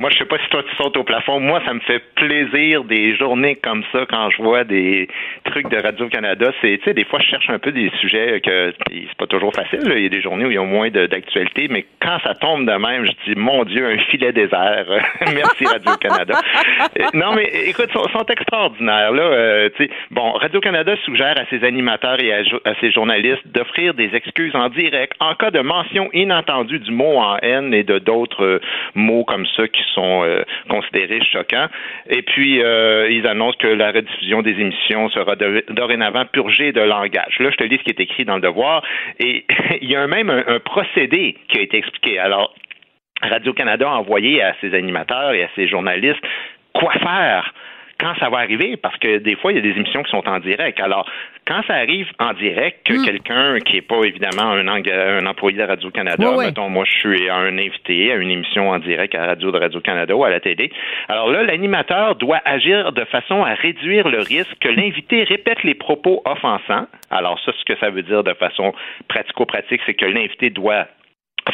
Moi, je sais pas si toi tu sautes au plafond. Moi, ça me fait plaisir des journées comme ça quand je vois des trucs de Radio-Canada. C'est, tu sais, des fois, je cherche un peu des sujets que c'est pas toujours facile. là. Il y a des journées où il y a moins d'actualité, mais quand ça tombe de même, je dis, mon Dieu, un filet désert. Merci Radio-Canada. Euh, non, mais écoute, ils sont, sont extraordinaires. Là, Euh, bon, Radio-Canada suggère à ses animateurs et à ses journalistes d'offrir des excuses en direct en cas de mention inattendue du mot en haine et de d'autres euh, mots comme ça qui sont euh, considérés choquants. Et puis, euh, ils annoncent que la rediffusion des émissions sera dorénavant purgée de langage. Là, je te lis ce qui est écrit dans le devoir. Et il y a même un, un procédé qui a été expliqué. Alors, Radio-Canada a envoyé à ses animateurs et à ses journalistes quoi faire quand ça va arriver, parce que des fois, il y a des émissions qui sont en direct. Alors, quand ça arrive en direct, que quelqu'un qui n'est pas évidemment un, employé de Radio-Canada, mettons, moi, je suis un invité à une émission en direct à radio de Radio-Canada ou à la télé. Alors là, l'animateur doit agir de façon à réduire le risque que l'invité répète les propos offensants. Alors ça, ce que ça veut dire de façon pratico-pratique, c'est que l'invité doit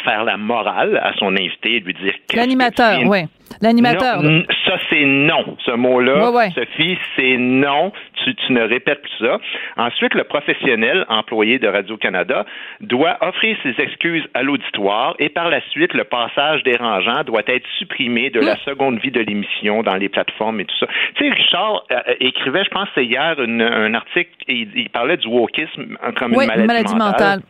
faire la morale à son invité et lui dire L'animateur, oui. L'animateur. ça, c'est non. Ce mot-là, Ouais, ouais. Sophie, c'est non. Tu, tu ne répètes plus ça. Ensuite, le professionnel employé de Radio-Canada doit offrir ses excuses à l'auditoire et par la suite, le passage dérangeant doit être supprimé de la Hmm. seconde vie de l'émission dans les plateformes et tout ça. Tu sais, Richard euh, écrivait, je pense, c'est hier, une- un article, et il, il parlait du wokisme comme une maladie, maladie mentale.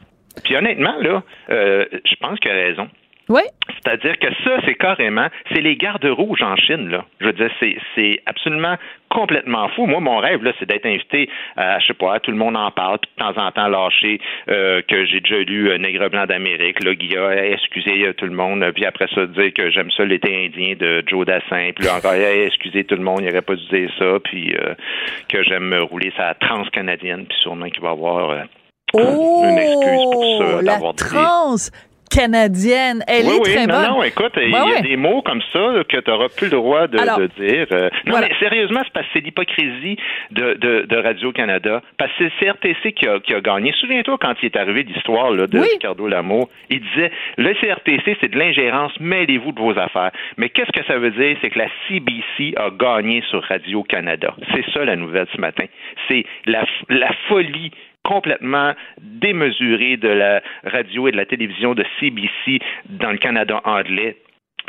Puis honnêtement, là, euh, je pense qu'il a raison. Oui. C'est-à-dire que ça, c'est carrément, c'est les gardes rouges en Chine, là. Je veux dire, c'est, c'est absolument complètement fou. Moi, mon rêve, là, c'est d'être invité à, je sais pas, tout le monde en parle, puis de temps en temps lâcher euh, que j'ai déjà lu euh, Nègre blanc d'Amérique, là, Guilla, hey, excusez euh, tout le monde, puis après ça, dire que j'aime ça l'été indien de Joe Dassin, puis là encore, hey, excusez tout le monde, il aurait pas dû dire ça, puis euh, que j'aime rouler sa trans-canadienne, puis sûrement qu'il va y avoir euh, une excuse pour ça, Oh, la d'avoir trans canadienne, elle oui, est oui, très non, bonne. non, écoute, il y ouais. a des mots comme ça que tu n'auras plus le droit de, Alors, de dire. Euh, non, voilà. mais sérieusement, c'est parce que c'est l'hypocrisie de, de, de Radio-Canada. Parce que c'est le CRTC qui a, qui a gagné. Souviens-toi quand il est arrivé l'histoire de Oui. Ricardo Lamour, il disait le CRTC, c'est de l'ingérence, mêlez-vous de vos affaires. Mais qu'est-ce que ça veut dire? C'est que la CBC a gagné sur Radio-Canada. C'est ça la nouvelle ce matin. C'est la, la folie complètement démesurée de la radio et de la télévision de CBC dans le Canada anglais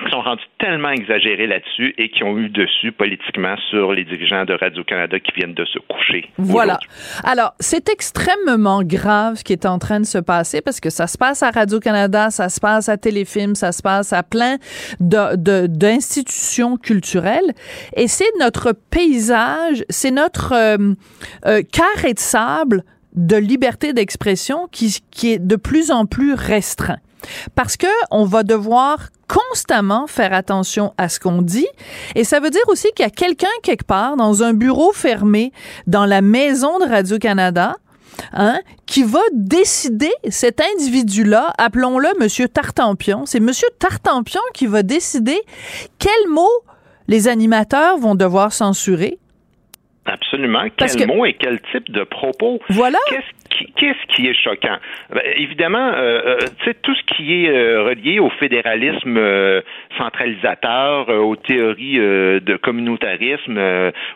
qui sont rendus tellement exagérés là-dessus et qui ont eu dessus politiquement sur les dirigeants de Radio-Canada qui viennent de se coucher. Voilà. Alors, c'est extrêmement grave ce qui est en train de se passer parce que ça se passe à Radio-Canada, ça se passe à Téléfilm, ça se passe à plein de- de- d'institutions culturelles. Et c'est notre paysage, c'est notre euh, euh, carré de sable de liberté d'expression qui, qui est de plus en plus restreint. Parce que on va devoir constamment faire attention à ce qu'on dit. Et ça veut dire aussi qu'il y a quelqu'un quelque part dans un bureau fermé dans la maison de Radio-Canada Hein, qui va décider, cet individu-là, appelons-le Monsieur Tartampion, c'est Monsieur Tartampion qui va décider quels mots les animateurs vont devoir censurer. Absolument. Parce quel que- mot et quel type de propos? Voilà. Qu'est-ce qu'est-ce qui est choquant? Ben, évidemment, euh, euh, tout ce qui est euh, relié au fédéralisme euh, centralisateur, aux théories de communautarisme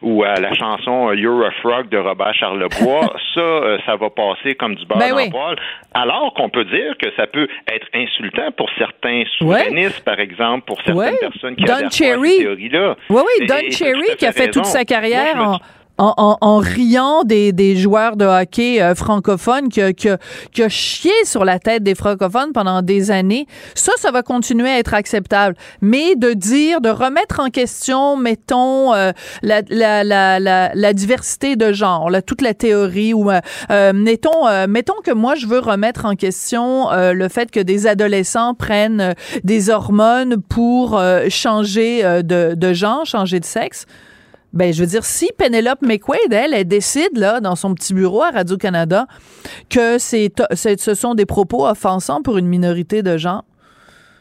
ou à la chanson You're a Frog de Robert Charlebois, ça, ça va passer comme du beurre Ben dans oui. Alors qu'on peut dire que ça peut être insultant pour certains souverainistes, par exemple, pour certaines Ouais. personnes qui Don adhèrent à Cherry. ces théories-là. Oui, oui, Don et Cherry qui a fait toute sa carrière Moi, en, en, en- en riant des, des joueurs de hockey euh, francophones qui a, qui, qui a chié sur la tête des francophones pendant des années. Ça, ça va continuer à être acceptable. Mais de dire, de remettre en question, mettons, euh, la, la, la, la, diversité de genre, là, toute la théorie, ou euh, euh, mettons, euh, mettons que moi, je veux remettre en question le fait que des adolescents prennent des hormones pour changer de, de genre, changer de sexe. Ben, je veux dire, si Penelope McQuaid, elle, elle décide, là, dans son petit bureau à Radio-Canada, que c'est, ce sont des propos offensants pour une minorité de genre,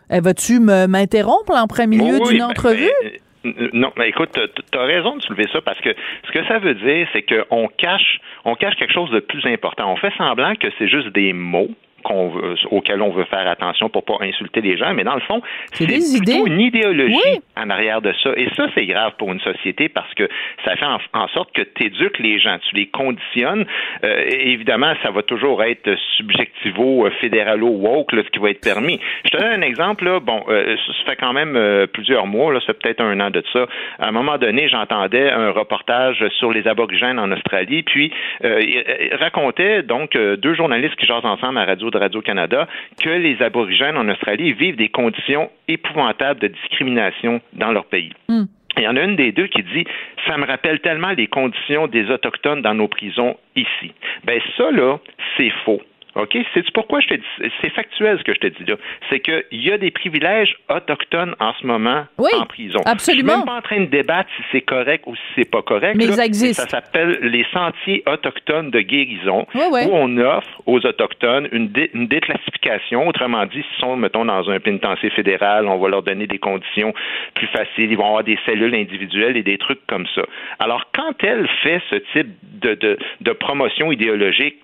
elle va-tu m'interrompre en premier milieu Oui, d'une ben, entrevue? ben, euh, non, mais écoute, tu as raison de soulever ça parce que ce que ça veut dire, c'est qu'on cache, on cache quelque chose de plus important. On fait semblant que c'est juste des mots qu'on veut, auxquels on veut faire attention pour pas insulter les gens, mais dans le fond, C'est plutôt idées. une idéologie Oui. en arrière de ça. Et ça, c'est grave pour une société parce que ça fait en, en sorte que tu éduques les gens, tu les conditionnes. Euh, évidemment, ça va toujours être subjectivo, euh, fédéralo, woke, là, ce qui va être permis. Je te donne un exemple. Là. Bon, euh, ça ça fait quand même euh, plusieurs mois, là, c'est peut-être un an de ça. À un moment donné, j'entendais un reportage sur les aborigènes en Australie, puis euh, il, racontait donc euh, deux journalistes qui jasent ensemble à radio de Radio-Canada que les aborigènes en Australie vivent des conditions épouvantables de discrimination dans leur pays. Hmm. Il y en a une des deux qui dit Ça me rappelle tellement les conditions des Autochtones dans nos prisons ici. Ben ça, là, c'est faux. OK? Sais-tu pourquoi je te dis c'est factuel ce que je te dis là? C'est qu'il y a des privilèges autochtones en ce moment Oui, en prison. absolument. Je suis même pas en train de débattre si c'est correct ou si c'est pas correct. Mais là. ils existent. Ça s'appelle les sentiers autochtones de guérison, Ouais, ouais. où on offre aux Autochtones une, dé- une déclassification. Autrement dit, s'ils sont, mettons, dans un pénitencier fédéral, on va leur donner des conditions plus faciles. Ils vont avoir des cellules individuelles et des trucs comme ça. Alors, quand elle fait ce type de, de, de promotion idéologique,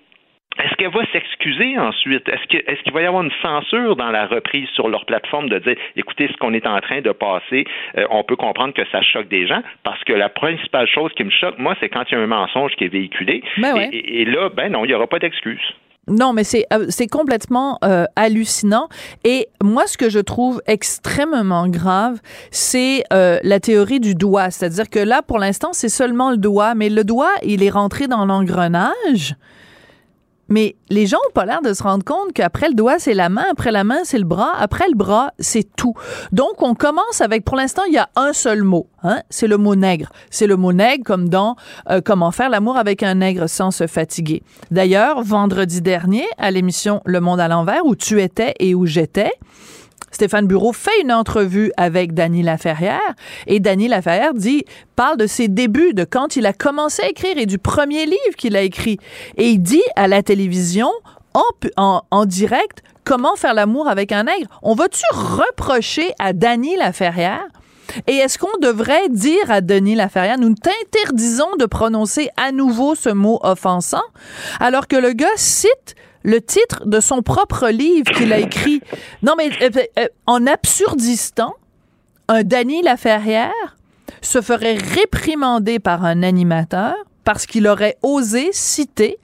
est-ce qu'elle va s'excuser ensuite? Est-ce qu'il va y avoir une censure dans la reprise sur leur plateforme de dire, écoutez, ce qu'on est en train de passer, euh, on peut comprendre que ça choque des gens, parce que la principale chose qui me choque, moi, c'est quand il y a un mensonge qui est véhiculé. Ben ouais. et, et- et là, ben non, il n'y aura pas d'excuse. Non, mais c'est euh, c'est complètement euh, hallucinant. Et moi, ce que je trouve extrêmement grave, c'est euh, la théorie du doigt. C'est-à-dire que là, pour l'instant, c'est seulement le doigt, mais le doigt, il est rentré dans l'engrenage. Mais les gens n'ont pas l'air de se rendre compte qu'après le doigt, c'est la main, après la main, c'est le bras, après le bras, c'est tout. Donc, on commence avec, pour l'instant, il y a un seul mot, hein, c'est le mot nègre. C'est le mot nègre comme dans euh, Comment faire l'amour avec un nègre sans se fatiguer. D'ailleurs, vendredi dernier, à l'émission Le Monde à l'envers, où tu étais et où j'étais, Stéphane Bureau fait une entrevue avec Dany Laferrière et Dany Laferrière dit parle de ses débuts, de quand il a commencé à écrire et du premier livre qu'il a écrit. Et il dit à la télévision en, en, direct comment faire l'amour avec un nègre. On va-tu reprocher à Dany Laferrière? Et est-ce qu'on devrait dire à Denis Laferrière, nous t'interdisons de prononcer à nouveau ce mot offensant, alors que le gars cite le titre de son propre livre qu'il a écrit. Non, mais euh, euh, en absurdistan, un Denis Laferrière se ferait réprimander par un animateur parce qu'il aurait osé citer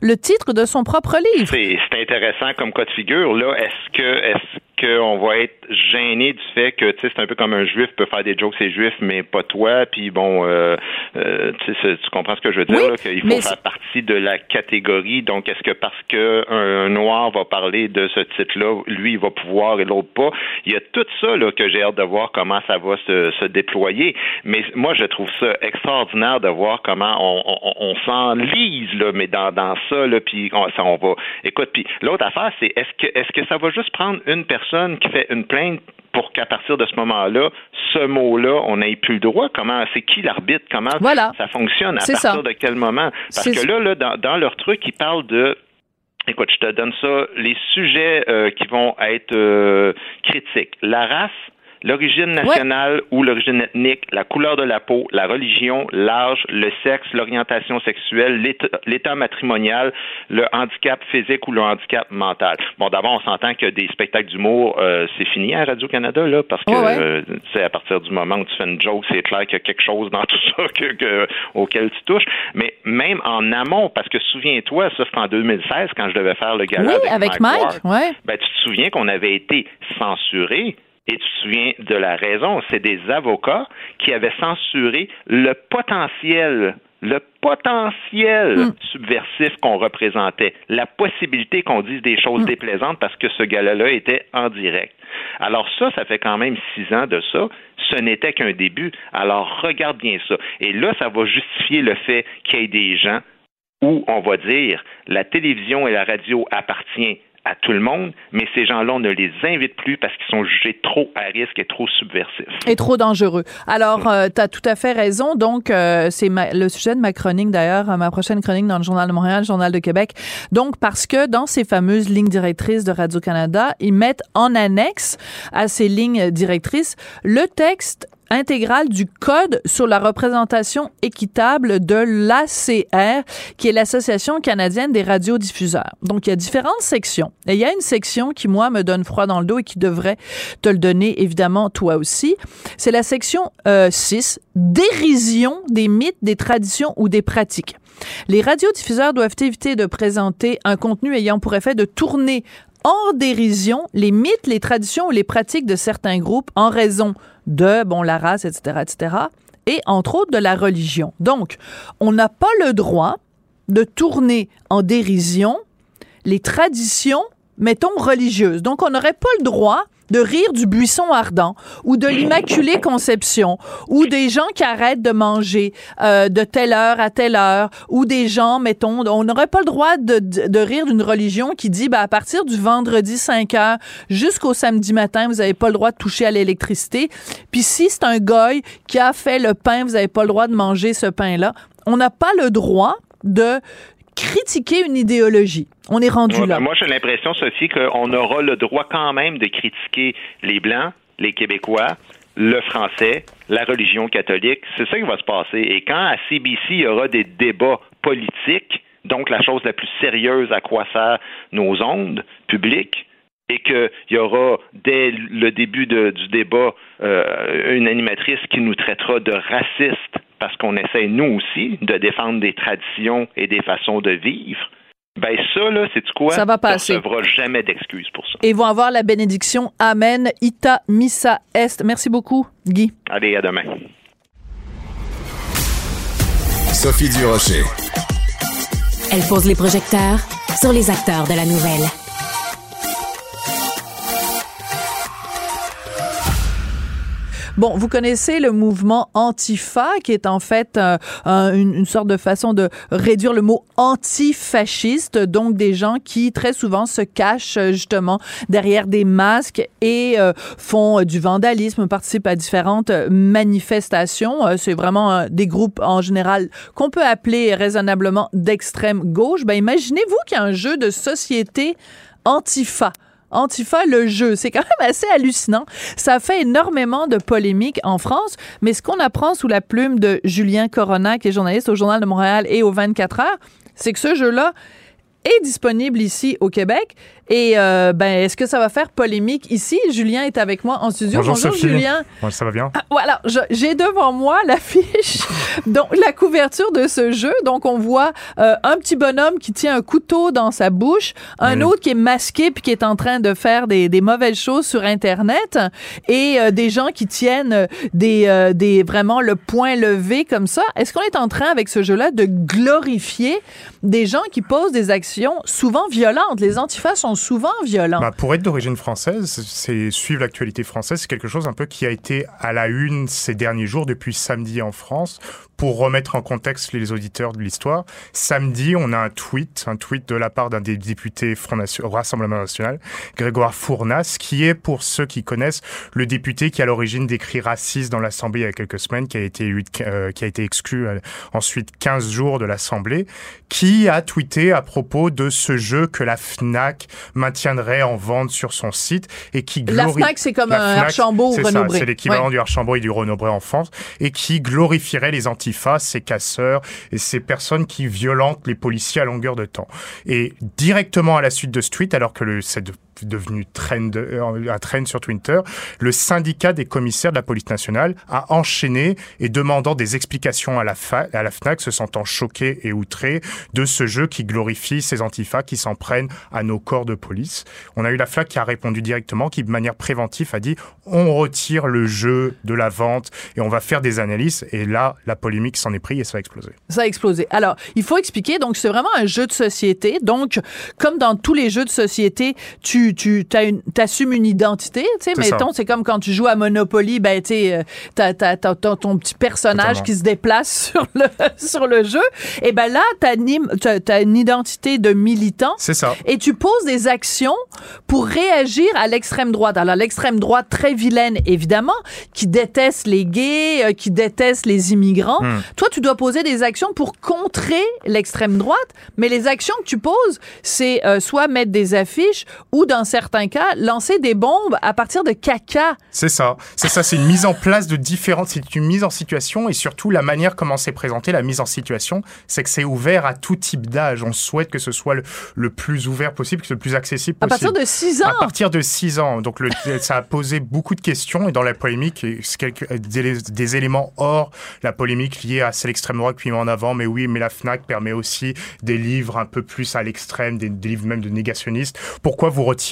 le titre de son propre livre. C'est intéressant comme cas de figure. Là, est-ce que est-ce qu'on va être gêné du fait que tu sais c'est un peu comme un juif peut faire des jokes c'est juif mais pas toi. Puis bon euh, euh, tu comprends ce que je veux dire Oui, là, qu'il faut faire partie de la catégorie. Donc est-ce que parce que un, un noir va parler de ce titre-là lui il va pouvoir et l'autre pas? Il y a tout ça là que j'ai hâte de voir comment ça va se, se déployer. Mais moi je trouve ça extraordinaire de voir comment on, on, on s'enlise là mais dans, dans ça là puis on, ça, on va. Écoute puis l'autre affaire c'est est-ce que est-ce que ça va juste prendre une personne qui fait une plainte pour qu'à partir de ce moment-là, ce mot-là, on n'ait plus le droit. Comment, c'est qui l'arbitre? Comment Voilà. ça fonctionne? À partir ça. de quel moment? Parce que là, là dans, dans leur truc, ils parlent de Écoute, je te donne ça. Les sujets euh, qui vont être euh, critiques. La race, l'origine nationale ou l'origine ethnique, la couleur de la peau, la religion, l'âge, le sexe, l'orientation sexuelle, l'état matrimonial, le handicap physique ou le handicap mental. Bon, d'abord, on s'entend que des spectacles d'humour, euh, c'est fini à Radio-Canada, là, parce que euh, c'est à partir du moment où tu fais une joke, c'est clair qu'il y a quelque chose dans tout ça que, auquel tu touches. Mais même en amont, parce que souviens-toi, ça c'est en 2016 quand je devais faire le gala avec, Mike, ouais. ben, tu te souviens qu'on avait été censuré et tu te souviens de la raison, c'est des avocats qui avaient censuré le potentiel le potentiel hmm. subversif qu'on représentait, la possibilité qu'on dise des choses hmm. déplaisantes parce que ce gars-là était en direct. Alors ça, ça fait quand même six ans de ça. Ce n'était qu'un début. Alors regarde bien ça. Et là, ça va justifier le fait qu'il y ait des gens où on va dire la télévision et la radio appartiennent à tout le monde, mais ces gens-là, on ne les invite plus parce qu'ils sont jugés trop à risque et trop subversifs. Et trop dangereux. Alors, euh, tu as tout à fait raison. Donc, euh, c'est le sujet de ma chronique, d'ailleurs, ma prochaine chronique dans le Journal de Montréal, le Journal de Québec. Donc, parce que dans ces fameuses lignes directrices de Radio-Canada, ils mettent en annexe à ces lignes directrices le texte intégrale du Code sur la représentation équitable de l'ACR, qui est l'Association canadienne des radiodiffuseurs. Donc, il y a différentes sections. Et il y a une section qui, moi, me donne froid dans le dos et qui devrait te le donner, évidemment, toi aussi. C'est la section 6, euh, dérision des mythes, des traditions ou des pratiques. Les radiodiffuseurs doivent éviter de présenter un contenu ayant pour effet de tourner en dérision les mythes, les traditions ou les pratiques de certains groupes en raison de, bon, la race, etc., etc., et entre autres de la religion. Donc, on n'a pas le droit de tourner en dérision les traditions, mettons, religieuses. Donc, on n'aurait pas le droit de rire du buisson ardent ou de l'Immaculée Conception ou des gens qui arrêtent de manger euh, de telle heure à telle heure ou des gens, mettons, on n'aurait pas le droit de, de, rire d'une religion qui dit, ben, à partir du vendredi 5 heures jusqu'au samedi matin, vous n'avez pas le droit de toucher à l'électricité. Puis si c'est un goy qui a fait le pain, vous n'avez pas le droit de manger ce pain-là. On n'a pas le droit de critiquer une idéologie. On est rendu là. Moi, j'ai l'impression, Sophie, qu'on aura le droit quand même de critiquer les Blancs, les Québécois, le français, la religion catholique. C'est ça qui va se passer. Et quand à CBC, il y aura des débats politiques, donc la chose la plus sérieuse à quoi sert nos ondes publiques, et qu'il y aura dès le début du débat euh, une animatrice qui nous traitera de racistes parce qu'on essaie, nous aussi, de défendre des traditions et des façons de vivre, ben ça, là, c'est quoi? Ça va passer. On ne jamais d'excuses pour ça. Et ils vont avoir la bénédiction Amen, Ita, Missa, Est. Merci beaucoup, Guy. Allez, à demain. Sophie Durocher. Elle pose les projecteurs sur les acteurs de la nouvelle. Bon, vous connaissez le mouvement Antifa, qui est en fait euh, une, sorte de façon de réduire le mot antifasciste, donc des gens qui très souvent se cachent euh, justement derrière des masques et euh, font du vandalisme, participent à différentes manifestations. C'est vraiment des groupes en général qu'on peut appeler raisonnablement d'extrême gauche. Ben, imaginez-vous qu'il y a un jeu de société Antifa. Antifa, le jeu. C'est quand même assez hallucinant. Ça fait énormément de polémiques en France, mais ce qu'on apprend sous la plume de Julien Corona, qui est journaliste au Journal de Montréal et au 24 heures, c'est que ce jeu-là est disponible ici au Québec et euh, ben, est-ce que ça va faire polémique ici? Julien est avec moi en studio. Bonjour, Julien. ça va bien? Ah, voilà, j'ai devant moi l'affiche, donc la couverture de ce jeu. Donc on voit euh, un petit bonhomme qui tient un couteau dans sa bouche, un autre qui est masqué puis qui est en train de faire des, des mauvaises choses sur Internet, et euh, des gens qui tiennent des, des vraiment le point levé comme ça. Est-ce qu'on est en train avec ce jeu-là de glorifier des gens qui posent des actions souvent violentes? Les antifas sont souvent violents. Bah, pour être d'origine française, c'est suivre l'actualité française, c'est quelque chose un peu qui a été à la une ces derniers jours depuis samedi en France pour remettre en contexte les auditeurs de l'histoire, samedi, on a un tweet, un tweet de la part d'un des députés Front Rassemblement national, Grégoire Fournas, qui est, pour ceux qui connaissent, le député qui a l'origine des cris racistes dans l'Assemblée il y a quelques semaines, qui a été, euh, exclu euh, ensuite 15 jours de l'Assemblée, qui a tweeté à propos de ce jeu que la FNAC maintiendrait en vente sur son site et qui La glorifie... FNAC, c'est comme un Archambault ou Renaud-Bré. c'est l'équivalent Ouais. du Archambault et du Renaud-Bré en France et qui glorifierait les antifas, ces casseurs et ces personnes qui violentent les policiers à longueur de temps. Et directement à la suite de ce tweet, alors que le, c'est de- devenu trend, euh, un trend sur Twitter, le syndicat des commissaires de la police nationale a enchaîné et demandant des explications à la, à la FNAC, se sentant choqué et outré de ce jeu qui glorifie ces antifas qui s'en prennent à nos corps de police. On a eu la FNAC qui a répondu directement, qui de manière préventive a dit on retire le jeu de la vente et on va faire des analyses. Et là, la polémique s'en est pris et ça a explosé. Ça a explosé. Alors, il faut expliquer. Donc, c'est vraiment un jeu de société. Donc, comme dans tous les jeux de société, tu, tu t'as une, t'assumes une identité. Tu sais, mettons, c'est comme quand tu joues à Monopoly, ben, tu sais, euh, t'as, t'as, t'as- ton petit personnage qui se déplace sur le, sur le jeu. Et ben là, t'animes, t'as, t'as une identité de militant. C'est ça. Et tu poses des actions pour réagir à l'extrême droite. Alors, l'extrême droite très vilaine, évidemment, qui déteste les gays, euh, qui déteste les immigrants. Hmm. Toi, tu dois poser des actions pour contrer l'extrême droite, mais les actions que tu poses, c'est euh, soit mettre des affiches ou, dans certains cas, lancer des bombes à partir de caca. C'est ça. C'est ça. C'est une mise en place de différentes. C'est une mise en situation et surtout la manière comment c'est présenté, la mise en situation, c'est que c'est ouvert à tout type d'âge. On souhaite que ce soit le, le plus ouvert possible, que ce soit le plus accessible À possible. partir de 6 ans. À partir de 6 ans. Donc, le, ça a posé beaucoup de questions et dans la polémique, des éléments hors la polémique liée à c'est l'extrême droite qui met en avant. Mais oui, mais la FNAC permet aussi des livres un peu plus à l'extrême, des, des livres même de négationnistes. Pourquoi vous retirez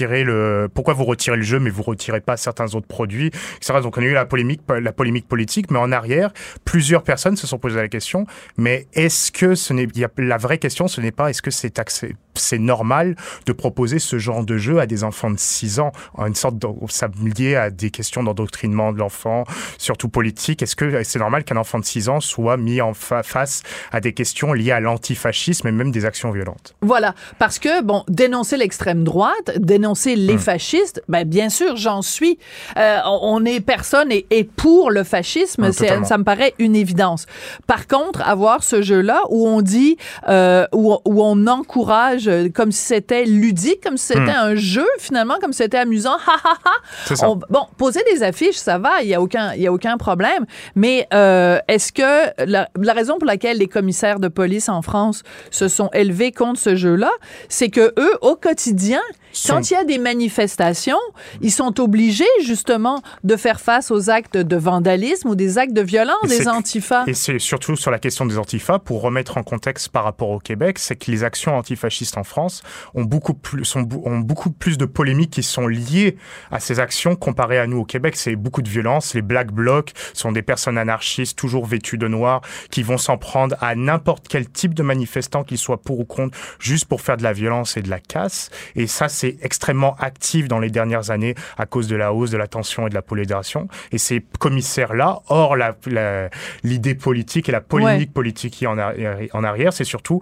pourquoi vous retirez le jeu, mais vous retirez pas certains autres produits, etc. Donc, on a eu la polémique, la polémique politique, mais en arrière, plusieurs personnes se sont posées la question, mais est-ce que ce n'est, la vraie question, ce n'est pas est-ce que c'est normal de proposer ce genre de jeu à des enfants de 6 ans, une sorte de, ça lié à des questions d'endoctrinement de l'enfant, surtout politique. Est-ce que c'est normal qu'un enfant de 6 ans soit mis en fa- face à des questions liées à l'antifascisme et même des actions violentes? Voilà, parce que bon, dénoncer l'extrême droite, dénoncer Hmm. les fascistes, ben bien sûr, j'en suis. Euh, on est personne et, et pour le fascisme, totalement. ça me paraît une évidence. Par contre, avoir ce jeu-là où on dit, euh, où, où on encourage euh, comme si c'était ludique, comme si c'était Hmm. un jeu finalement, comme si c'était amusant, ha ha ha. On- bon, poser des affiches, ça va, il y a aucun, il y a aucun problème. Mais euh, est-ce que la, la raison pour laquelle les commissaires de police en France se sont élevés contre ce jeu-là, c'est que eux, au quotidien, quand il y a des manifestations, ils sont obligés justement de faire face aux actes de vandalisme ou des actes de violence Et des antifas. Et c'est surtout sur la question des antifas, pour remettre en contexte par rapport au Québec, c'est que les actions antifascistes en France ont beaucoup plus, sont, ont beaucoup plus de polémiques qui sont liées à ces actions comparées à nous au Québec. C'est beaucoup de violence. Les Black Blocs sont des personnes anarchistes, toujours vêtues de noir, qui vont s'en prendre à n'importe quel type de manifestant, qu'il soit pour ou contre, juste pour faire de la violence et de la casse. Et ça, c'est extrêmement actif dans les dernières années à cause de la hausse de la tension et de la polarisation. Et ces commissaires-là, hors l'idée politique et la polémique politique qui en, en arrière, c'est surtout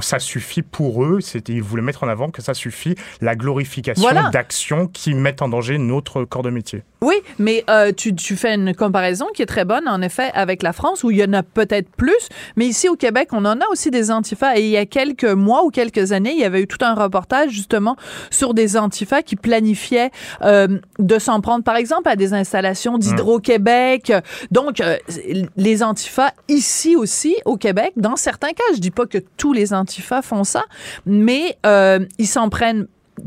ça suffit pour eux, ils voulaient mettre en avant que ça suffit la glorification Voilà. d'actions qui mettent en danger notre corps de métier. Oui, mais euh, tu, tu fais une comparaison qui est très bonne, en effet, avec la France, où il y en a peut-être plus, mais ici au Québec, on en a aussi des antifas. Et il y a quelques mois ou quelques années, il y avait eu tout un reportage, justement, sur des antifas qui planifiaient euh, de s'en prendre, par exemple, à des installations d'Hydro-Québec. Donc, euh, les antifas, ici aussi, au Québec, dans certains cas, je dis pas que tous les antifas font ça, mais euh, ils s'en prennent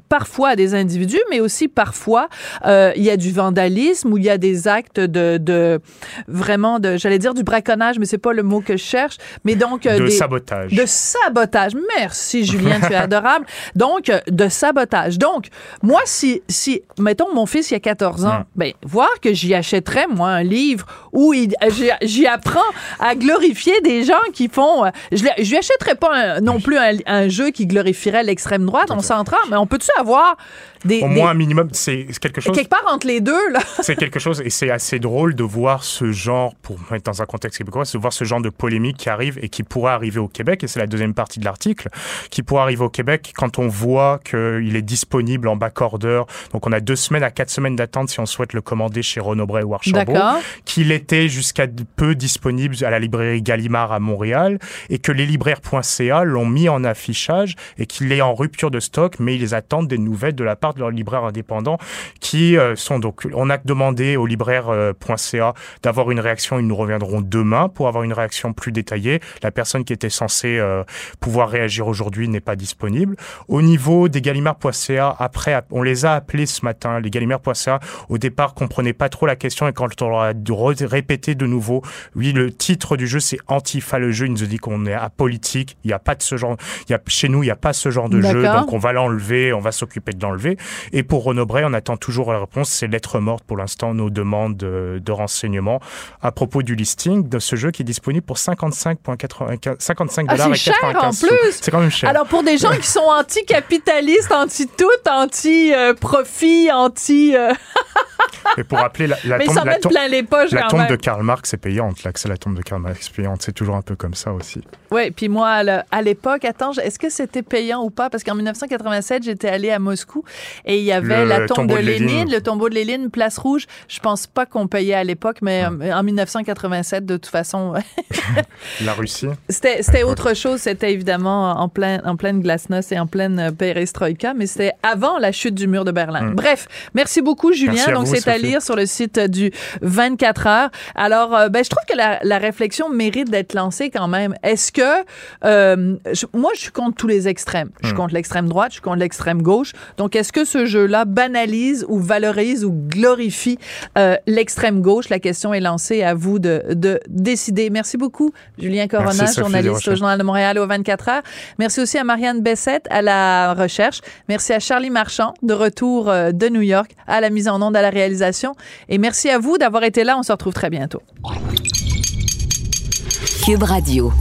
parfois à des individus, mais aussi parfois euh, il y a du vandalisme ou il y a des actes de, de vraiment de, j'allais dire du braconnage, mais c'est pas le mot que je cherche, mais donc euh, de des, sabotage. de sabotage. Merci Julien, tu es adorable. Donc euh, de sabotage. Donc moi si si mettons mon fils il y a 14 ans, Mm. ben voir que j'y achèterais moi un livre où il- j'y apprends à glorifier des gens qui font euh, je je lui achèterais pas un- non plus un, un jeu qui glorifierait l'extrême droite, on s'entend, mais on peut-tu avoir Des, Au des- moins un minimum, c'est quelque chose. quelque part entre les deux, là. C'est quelque chose, et c'est assez drôle de voir ce genre, pour mettre dans un contexte québécois, de voir ce genre de polémique qui arrive et qui pourrait arriver au Québec, et c'est la deuxième partie de l'article, qui pourrait arriver au Québec quand on voit qu'il est disponible en back-order. Donc on a deux semaines à quatre semaines d'attente si on souhaite le commander chez Renaud Bray ou Archambault. Qu'il était jusqu'à peu disponible à la librairie Gallimard à Montréal, et que les libraires.ca l'ont mis en affichage, et qu'il est en rupture de stock, mais ils attendent des nouvelles de la part de leurs libraires indépendants qui euh, sont donc on a demandé au libraire.ca d'avoir une réaction. Ils nous reviendront demain pour avoir une réaction plus détaillée. La personne qui était censée euh, pouvoir réagir aujourd'hui n'est pas disponible. Au niveau des gallimard.ca après on les a appelés ce matin les gallimard.ca au départ comprenaient pas trop la question et quand on leur a répété de nouveau oui le titre du jeu c'est Antifa le jeu ils nous ont dit qu'on est apolitique. Il n'y a pas de ce genre il y a chez nous il n'y a pas ce genre de jeu. Donc on va l'enlever on va s'occuper de l'enlever et pour Renaud Bray, on attend toujours la réponse. C'est lettre morte pour l'instant, nos demandes de, de renseignements à propos du listing de ce jeu qui est disponible pour 55,95 55 Ah, dollars c'est et cher, 95 en plus! C'est quand même cher. Alors, pour des gens qui sont anti-capitalistes, anti-tout, anti-profit, anti... euh, Et pour rappeler la, la tombe, la tombe- poches la de Karl Marx est payante. Que c'est la tombe de Karl Marx payante. C'est toujours un peu comme ça aussi. Oui, puis moi, à à l'époque, attends, est-ce que c'était payant ou pas? Parce qu'en 1987, j'étais allée à Moscou et il y avait Le la tombe de de Lénine, Lénine. le tombeau de Lénine, Place Rouge. Je pense pas qu'on payait à l'époque, mais euh, en 1987, de toute façon, La Russie. c'était autre chose. C'était évidemment en, plein, en pleine glasnost et en pleine euh, perestroïka, mais c'était avant la chute du mur de Berlin. Hum. Bref, merci beaucoup, Julien. Merci à Donc, c'est à lire sur le site du 24 heures. Alors, euh, ben, je trouve que la, la réflexion mérite d'être lancée quand même. Est-ce que euh, je- moi, je suis contre tous les extrêmes. Je suis Hmm. contre l'extrême droite, je suis contre l'extrême gauche. Donc, est-ce que ce jeu-là banalise ou valorise ou glorifie euh, l'extrême gauche? La question est lancée à vous de, de décider. Merci beaucoup, Julien Corona, Merci, journaliste au Journal de Montréal au 24 heures. Merci aussi à Marianne Bessette à la recherche. Merci à Charlie Marchand de retour euh, de New York à la mise en onde à la Et merci à vous d'avoir été là. On se retrouve très bientôt. Cube Radio.